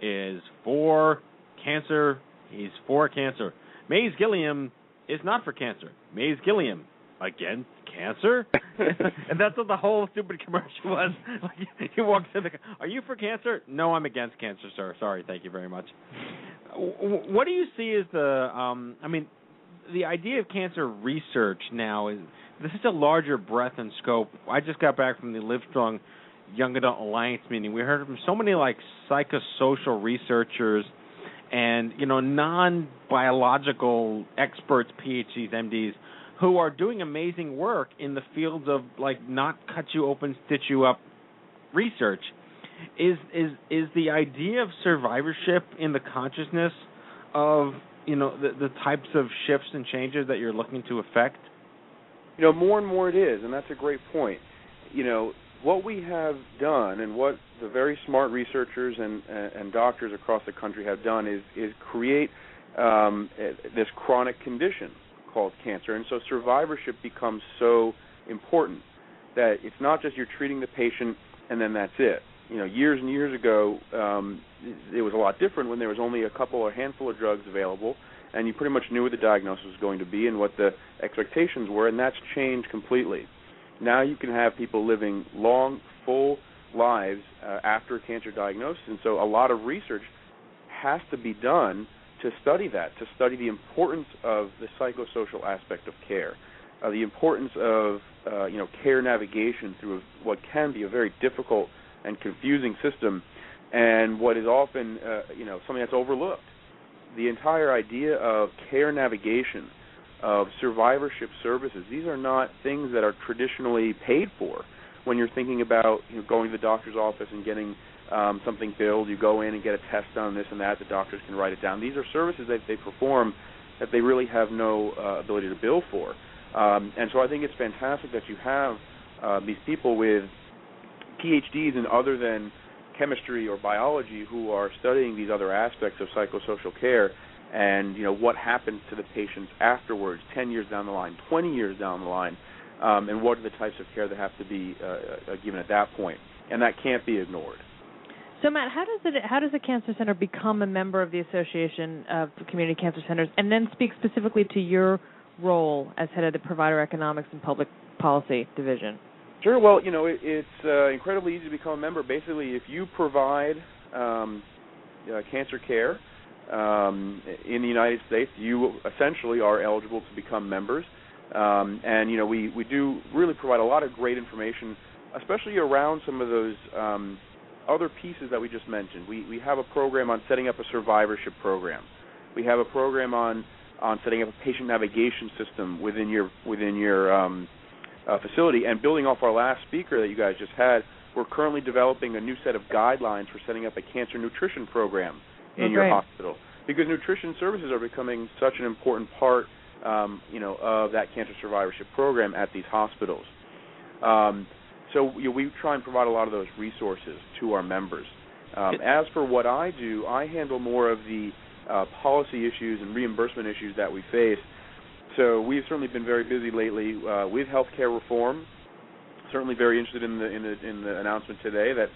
is for cancer. He's for cancer. Mays Gilliam is not for cancer. Mays Gilliam against cancer, [LAUGHS] and that's what the whole stupid commercial was. [LAUGHS] Like he walks in, the, are you for cancer? No, I'm against cancer, sir. Sorry, thank you very much. What do you see as the? Um, I mean, the idea of cancer research now is this is a larger breadth and scope. I just got back from the Livestrong Young Adult Alliance meeting. We heard from so many like psychosocial researchers and you know non biological experts, PhDs, MDs, who are doing amazing work in the fields of like not cut you open, stitch you up research. Is is is the idea of survivorship in the consciousness of you know the the types of shifts and changes that you're looking to affect? You know, more and more it is, and that's a great point. You know, what we have done and what the very smart researchers and and doctors across the country have done is is create um, this chronic condition called cancer, and so survivorship becomes so important that it's not just you're treating the patient and then that's it. You know, years and years ago, um, it was a lot different when there was only a couple or handful of drugs available, and you pretty much knew what the diagnosis was going to be and what the expectations were, and that's changed completely. Now you can have people living long, full lives uh, after a cancer diagnosis, and so a lot of research has to be done to study that, to study the importance of the psychosocial aspect of care, uh, the importance of uh, you know care navigation through what can be a very difficult and confusing system, and what is often uh, you know something that's overlooked. The entire idea of care navigation, of survivorship services, these are not things that are traditionally paid for. When you're thinking about you know, going to the doctor's office and getting um, something billed, you go in and get a test done, this and that. The doctors can write it down. These are services that they perform that they really have no uh, ability to bill for. Um, and so I think it's fantastic that you have uh, these people with PhDs in other than chemistry or biology who are studying these other aspects of psychosocial care and you know what happens to the patients afterwards 10 years down the line 20 years down the line um, and what are the types of care that have to be uh, uh, given at that point and that can't be ignored so Matt, how does it how does a cancer center become a member of the Association of Community Cancer Centers, and then speak specifically to your role as head of the Provider Economics and Public Policy Division? Sure. Well, you know, it, it's uh, incredibly easy to become a member. Basically, if you provide um, uh, cancer care um, in the United States, you essentially are eligible to become members. Um, and you know, we we do really provide a lot of great information, especially around some of those um, other pieces that we just mentioned. We we have a program on setting up a survivorship program. We have a program on on setting up a patient navigation system within your within your um, uh, facility. And building off our last speaker that you guys just had, we're currently developing a new set of guidelines for setting up a cancer nutrition program in oh, your hospital because nutrition services are becoming such an important part, um, you know, of that cancer survivorship program at these hospitals. Um, so you know, we try and provide a lot of those resources to our members. Um, as for what I do, I handle more of the uh, policy issues and reimbursement issues that we face. So we've certainly been very busy lately uh, with healthcare reform. Certainly very interested in the in the, in the announcement today that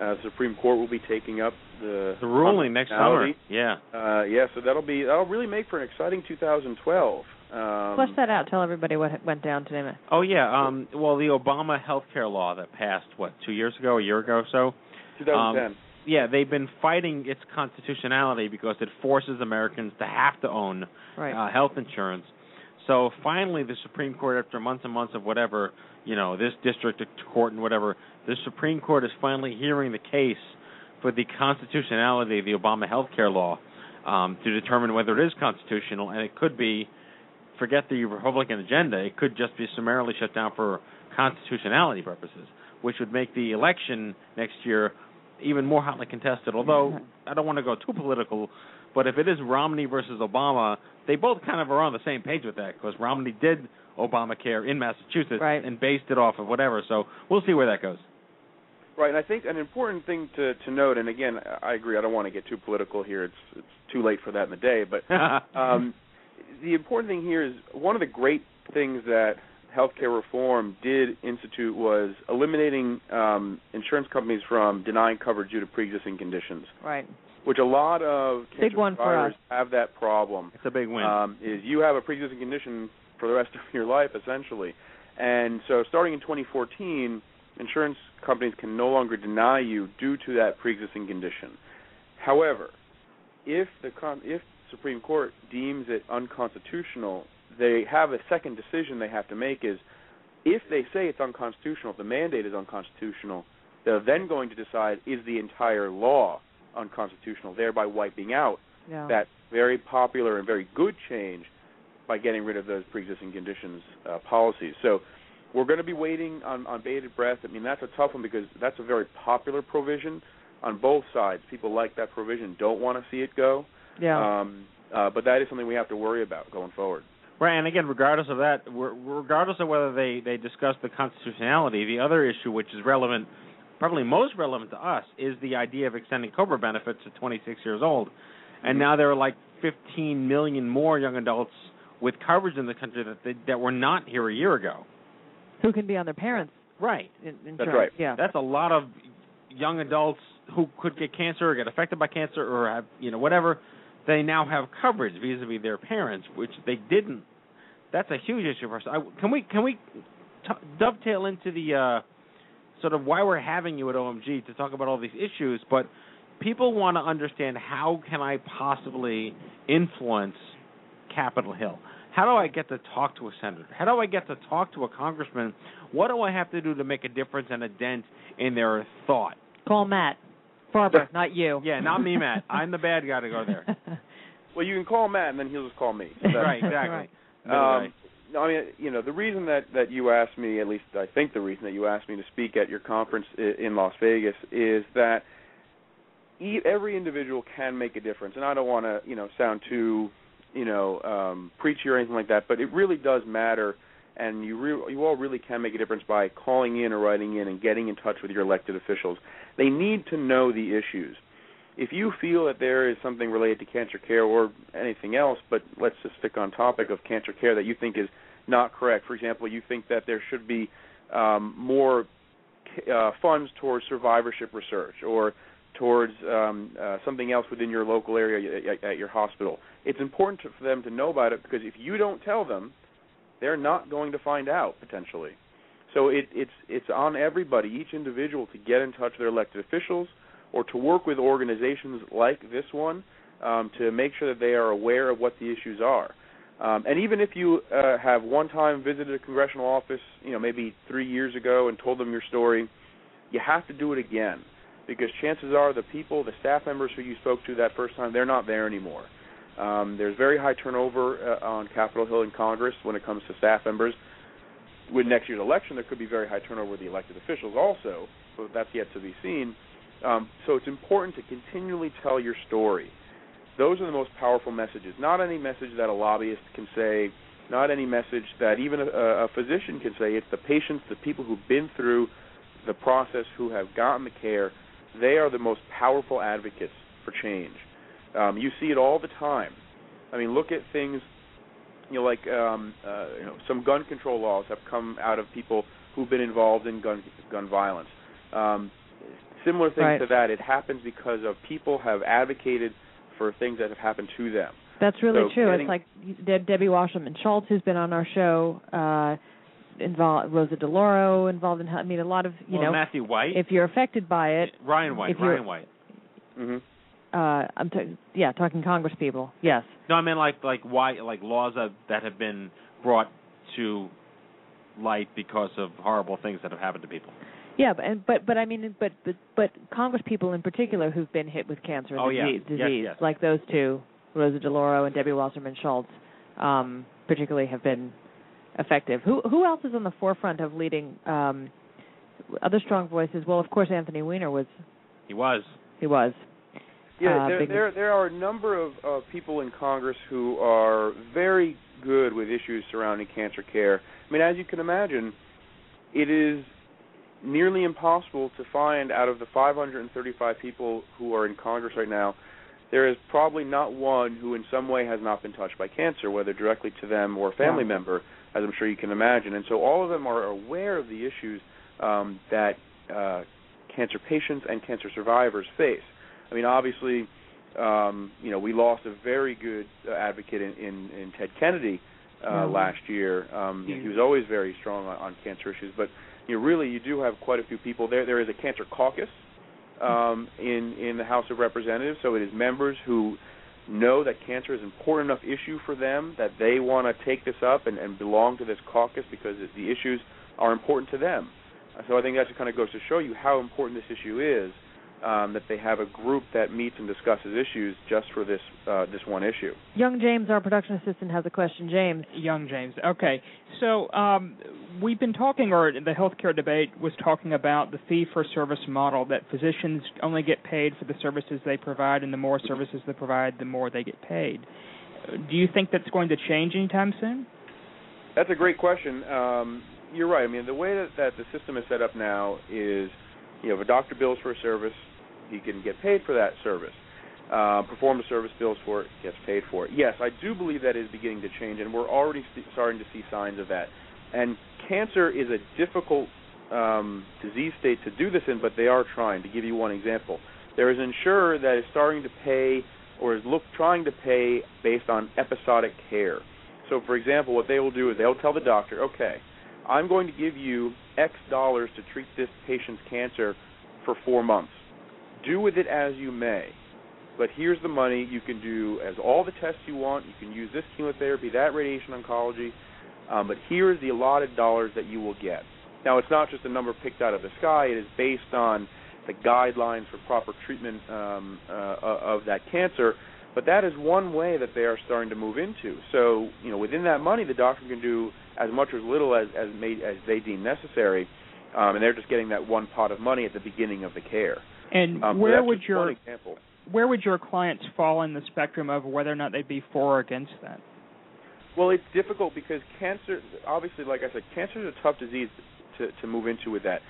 Uh, the Supreme Court will be taking up the The ruling next summer. Yeah. Uh, yeah, so that'll be that'll really make for an exciting 2012. Um, Flesh that out. Tell everybody what went down today. Matt. Oh yeah. Um. Well, the Obama health care law that passed what two years ago, a year ago or so. 2010. Um, yeah, they've been fighting its constitutionality because it forces Americans to have to own Right. uh, health insurance. So finally, the Supreme Court, after months and months of whatever, you know, this district court and whatever, the Supreme Court is finally hearing the case for the constitutionality of the Obama health care law um, to determine whether it is constitutional, and it could be. Forget the Republican agenda; it could just be summarily shut down for constitutionality purposes, which would make the election next year even more hotly contested. Although I don't want to go too political, but if it is Romney versus Obama, they both kind of are on the same page with that because Romney did Obamacare in Massachusetts right. and based it off of whatever. So we'll see where that goes. Right, and I think an important thing to to note, and again, I agree. I don't want to get too political here. It's it's too late for that in the day. But [LAUGHS] um, the important thing here is one of the great things that healthcare reform did institute was eliminating um, insurance companies from denying coverage due to pre-existing conditions, Right. which a lot of Big cancer one for us. have that problem. It's a big win. Um, is you have a pre-existing condition for the rest of your life, essentially. And so, starting in 2014, insurance companies can no longer deny you due to that pre-existing condition. However, if the con- if Supreme Court deems it unconstitutional, they have a second decision they have to make is if they say it's unconstitutional, if the mandate is unconstitutional, they're then going to decide is the entire law unconstitutional, thereby wiping out Yeah. that very popular and very good change by getting rid of those pre-existing conditions uh, policies. So we're going to be waiting on, on bated breath. I mean, that's a tough one because that's a very popular provision on both sides. People like that provision, don't want to see it go. Yeah. Um, uh, but that is something we have to worry about going forward. Right, and again, regardless of that, regardless of whether they they discuss the constitutionality, the other issue which is relevant, probably most relevant to us, is the idea of extending COBRA benefits to 26 years old, and now there are like 15 million more young adults with coverage in the country that they, that were not here a year ago. Who can be on their parents? Right. In, That's right. Yeah. That's a lot of young adults who could get cancer or get affected by cancer or have you know whatever. They now have coverage vis-a-vis their parents, which they didn't. That's a huge issue for us. I, can we can we t- dovetail into the uh, sort of why we're having you at OMG to talk about all these issues? But people want to understand how can I possibly influence Capitol Hill? How do I get to talk to a senator? How do I get to talk to a congressman? What do I have to do to make a difference and a dent in their thought? Call Matt Farber, not you. Yeah, not me, Matt. [LAUGHS] I'm the bad guy to go there. [LAUGHS] Well, you can call Matt, and then he'll just call me. So [LAUGHS] right, exactly. Middle Um, no, I mean, you know, the reason that that you asked me, at least I think the reason that you asked me to speak at your conference in Las Vegas is that e- every individual can make a difference, and I don't want to, you know, sound too, you know, um, preachy or anything like that, but it really does matter, and you re- you all really can make a difference by calling in or writing in and getting in touch with your elected officials. They need to know the issues. If you feel that there is something related to cancer care or anything else, but let's just stick on topic of cancer care that you think is not correct. For example, you think that there should be um, more uh, funds towards survivorship research or towards um, uh, something else within your local area at, at your hospital. It's important to, for them to know about it because if you don't tell them, they're not going to find out potentially. So it, it's it's on everybody, each individual, to get in touch with their elected officials or to work with organizations like this one um, to make sure that they are aware of what the issues are. Um, and even if you uh, have one time visited a congressional office, you know, maybe three years ago and told them your story, you have to do it again because chances are the people, the staff members who you spoke to that first time, they're not there anymore. Um, there's very high turnover uh, on Capitol Hill in Congress when it comes to staff members. With next year's election, there could be very high turnover with the elected officials also, so that's yet to be seen. Um, so it's important to continually tell your story. Those are the most powerful messages. Not any message that a lobbyist can say, not any message that even a, a physician can say. It's the patients, the people who've been through the process, who have gotten the care. They are the most powerful advocates for change. Um, you see it all the time. I mean, look at things, you know, like um, uh, you know, some gun control laws have come out of people who've been involved in gun gun violence. Um, similar things Right. to that. It happens because of people have advocated for things that have happened to them. That's really So true. getting- It's like De- Debbie Wasserman Schultz, who's been on our show, uh, involved Rosa DeLauro involved in. I mean, a lot of you well, know. Matthew White, If you're affected by it, Ryan White, if you're- Ryan White. Mm-hmm. uh, I'm t- yeah, talking Congress people. Yes. No, I mean like like why like laws that that have been brought to light because of horrible things that have happened to people. Yeah, but and, but but I mean, but but but Congress people in particular who've been hit with cancer and Oh, yeah. disease, Yes, yes. like those two, Rosa DeLauro and Debbie Wasserman Schultz, um, particularly have been effective. Who who else is on the forefront of leading um, other strong voices? Well, of course, Anthony Weiner was. He was. He was. Yeah, Uh, there, big- there there are a number of uh, people in Congress who are very good with issues surrounding cancer care. I mean, as you can imagine, it is nearly impossible to find out of the 535 people who are in Congress right now, there is probably not one who in some way has not been touched by cancer, whether directly to them or a family Yeah. member, as I'm sure you can imagine. And so all of them are aware of the issues um, that uh, cancer patients and cancer survivors face. I mean, obviously, um, you know, we lost a very good uh, advocate in, in, in Ted Kennedy uh, Yeah. last year. Um, He was always very strong on, on cancer issues, but you know, really, you do have quite a few people there. There is a cancer caucus um, in in the House of Representatives, so it is members who know that cancer is an important enough issue for them that they want to take this up and, and belong to this caucus because the issues are important to them. So I think that just kind of goes to show you how important this issue is. Um, that they have a group that meets and discusses issues just for this uh, this one issue. Young James, our production assistant, has a question. James. Young James. Okay. So um, we've been talking, or the healthcare debate was talking about the fee for service model that physicians only get paid for the services they provide, and the more services they provide, the more they get paid. Do you think that's going to change anytime soon? That's a great question. Um, you're right. I mean, the way that, that the system is set up now is, you know, if a doctor bills for a service, he can get paid for that service. Uh, perform a service, bills for it, gets paid for it. Yes, I do believe that is beginning to change, and we're already st- starting to see signs of that. And cancer is a difficult um, disease state to do this in, but they are trying. To give you one example, there is an insurer that is starting to pay or is look trying to pay based on episodic care. So, for example, what they will do is they'll tell the doctor, okay, I'm going to give you X dollars to treat this patient's cancer for four months. Do with it as you may. But here's the money. You can do as all the tests you want. You can use this chemotherapy, that radiation oncology. Um, but here is the allotted dollars that you will get. Now, it's not just a number picked out of the sky. It is based on the guidelines for proper treatment um, uh, of that cancer. But that is one way that they are starting to move into. So, you know, within that money, the doctor can do as much or as little as as, made, as they deem necessary, um, and they're just getting that one pot of money at the beginning of the care. And Um, where that's would your example? where would your clients fall in the spectrum of whether or not they'd be for or against that? Well, it's difficult because cancer, obviously, like I said, cancer is a tough disease to, to move into with that.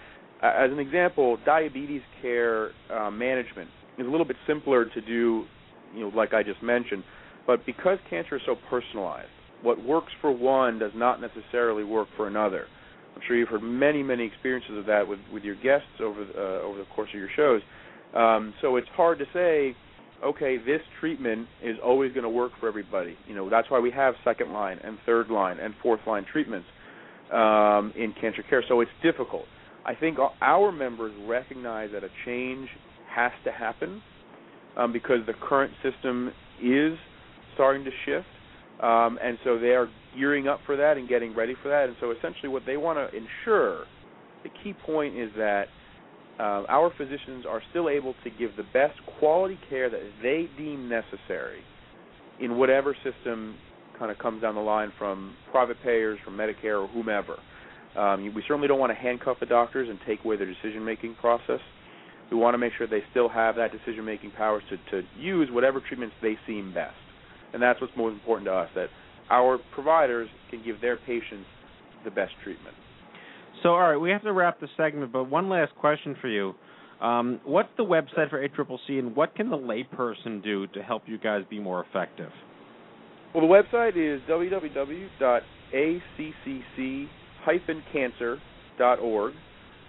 Uh, as an example, diabetes care uh, management is a little bit simpler to do, you know, like I just mentioned. But because cancer is so personalized, what works for one does not necessarily work for another. I'm sure you've heard many, many experiences of that with, with your guests over the, uh, over the course of your shows. Um, so it's hard to say, okay, this treatment is always going to work for everybody. You know, that's why we have second line and third line and fourth line treatments um, in cancer care. So it's difficult. I think our members recognize that a change has to happen um, because the current system is starting to shift, um, and so they are gearing up for that and getting ready for that. And so essentially, what they want to ensure, the key point is that uh, our physicians are still able to give the best quality care that they deem necessary in whatever system kind of comes down the line from private payers, from Medicare, or whomever. Um, we certainly don't want to handcuff the doctors and take away their decision-making process. We want to make sure they still have that decision-making powers to, to use whatever treatments they seem best, and that's what's most important to us. That our providers can give their patients the best treatment. So, all right, we have to wrap the segment, but one last question for you. Um, what's the website for ACCC, and what can the layperson do to help you guys be more effective? Well, the website is www.accc-cancer.org.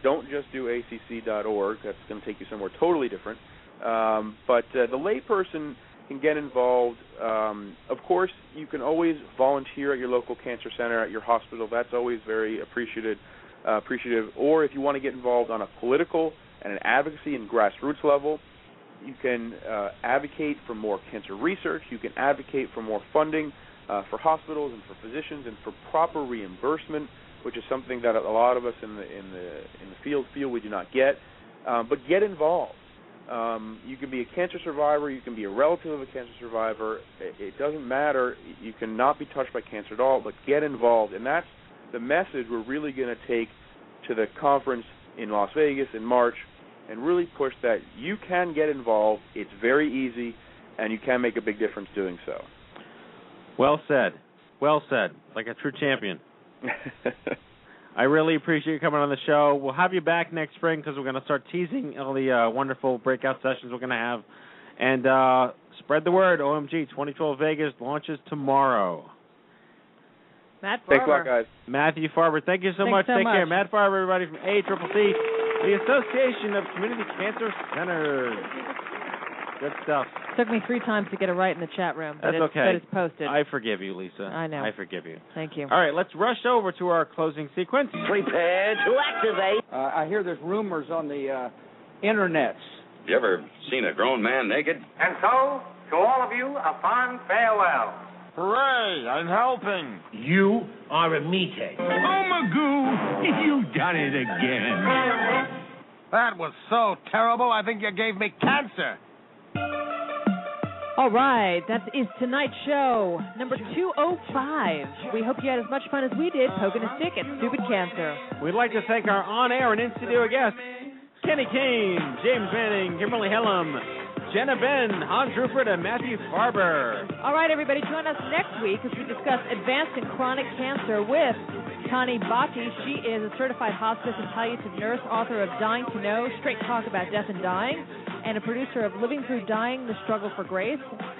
Don't just do acc.org. That's going to take you somewhere totally different. Um, but uh, the layperson can get involved. Um, of course, you can always volunteer at your local cancer center, at your hospital. That's always very appreciated. Uh, appreciative. Or if you want to get involved on a political and an advocacy and grassroots level, you can uh, advocate for more cancer research. You can advocate for more funding uh, for hospitals and for physicians and for proper reimbursement, which is something that a lot of us in the in the in the field feel we do not get. Um, but get involved. Um, you can be a cancer survivor. You can be a relative of a cancer survivor. It, it doesn't matter. You cannot be touched by cancer at all. But get involved, and that's the message we're really going to take to the conference in Las Vegas in March, and really push that you can get involved. It's very easy, and you can make a big difference doing so. Well said. Well said. Like a true champion. [LAUGHS] I really appreciate you coming on the show. We'll have you back next spring because we're going to start teasing all the uh, wonderful breakout sessions we're going to have. And uh, spread the word. OMG 2012 Vegas launches tomorrow. Matt Farber. Thanks a lot, guys. Matthew Farber, thank you so Thanks much. so Take care. Matt Farber, everybody from ACCC, the Association of Community Cancer Centers. Good stuff. Took me three times to get it right in the chat room, but That's it's, okay. but it's posted. I forgive you, Lisa. I know. I forgive you. Thank you. All right, let's rush over to our closing sequence. Prepare to activate. Uh, I hear there's rumors on the uh, internets. You ever seen a grown man naked? And so, to all of you, a fond farewell. Hooray, I'm helping. You are a meathead. Oh, Magoo, [LAUGHS] You've done it again. That was so terrible, I think you gave me cancer. All right, that is tonight's show, number 205. We hope you had as much fun as we did poking a stick at Stupid Cancer. We'd like to thank our on-air and in-studio guests, Kenny Kane, James Manning, Kimberly Hellum, Jenna Benn, Hans Ruffert, and Matthew Farber. All right, everybody, join us next week as we discuss advanced and chronic cancer with Tani Bahti. She is a certified hospice and palliative nurse, author of Dying to Know, Straight Talk About Death and Dying, and a producer of Living Through Dying, The Struggle for Grace,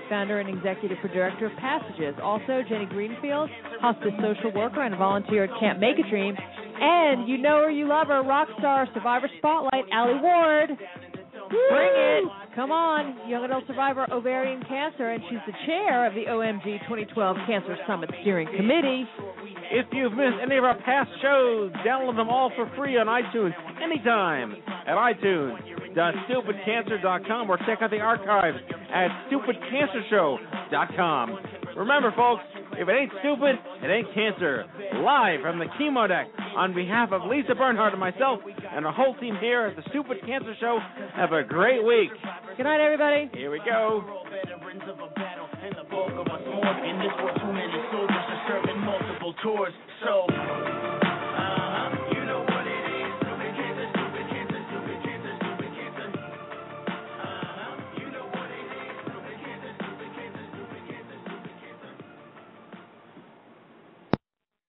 founder and executive director of Passages. Also, Jenny Greenfield, hospice social worker and volunteer at Camp Make a Dream. And you know her, you love her, rock star, Survivor Spotlight, Allie Ward. Bring it. Come on, young adult survivor ovarian cancer, and she's the chair of the OMG 2012 Cancer Summit Steering Committee. If you've missed any of our past shows, download them all for free on iTunes anytime at iTunes.stupidcancer.com or check out the archives at stupidcancershow.com. Remember, folks, if it ain't stupid, it ain't cancer. Live from the chemo deck on behalf of Lisa Bernhardt and myself and our whole team here at the Stupid Cancer Show, have a great week. Good night, everybody. Here we go.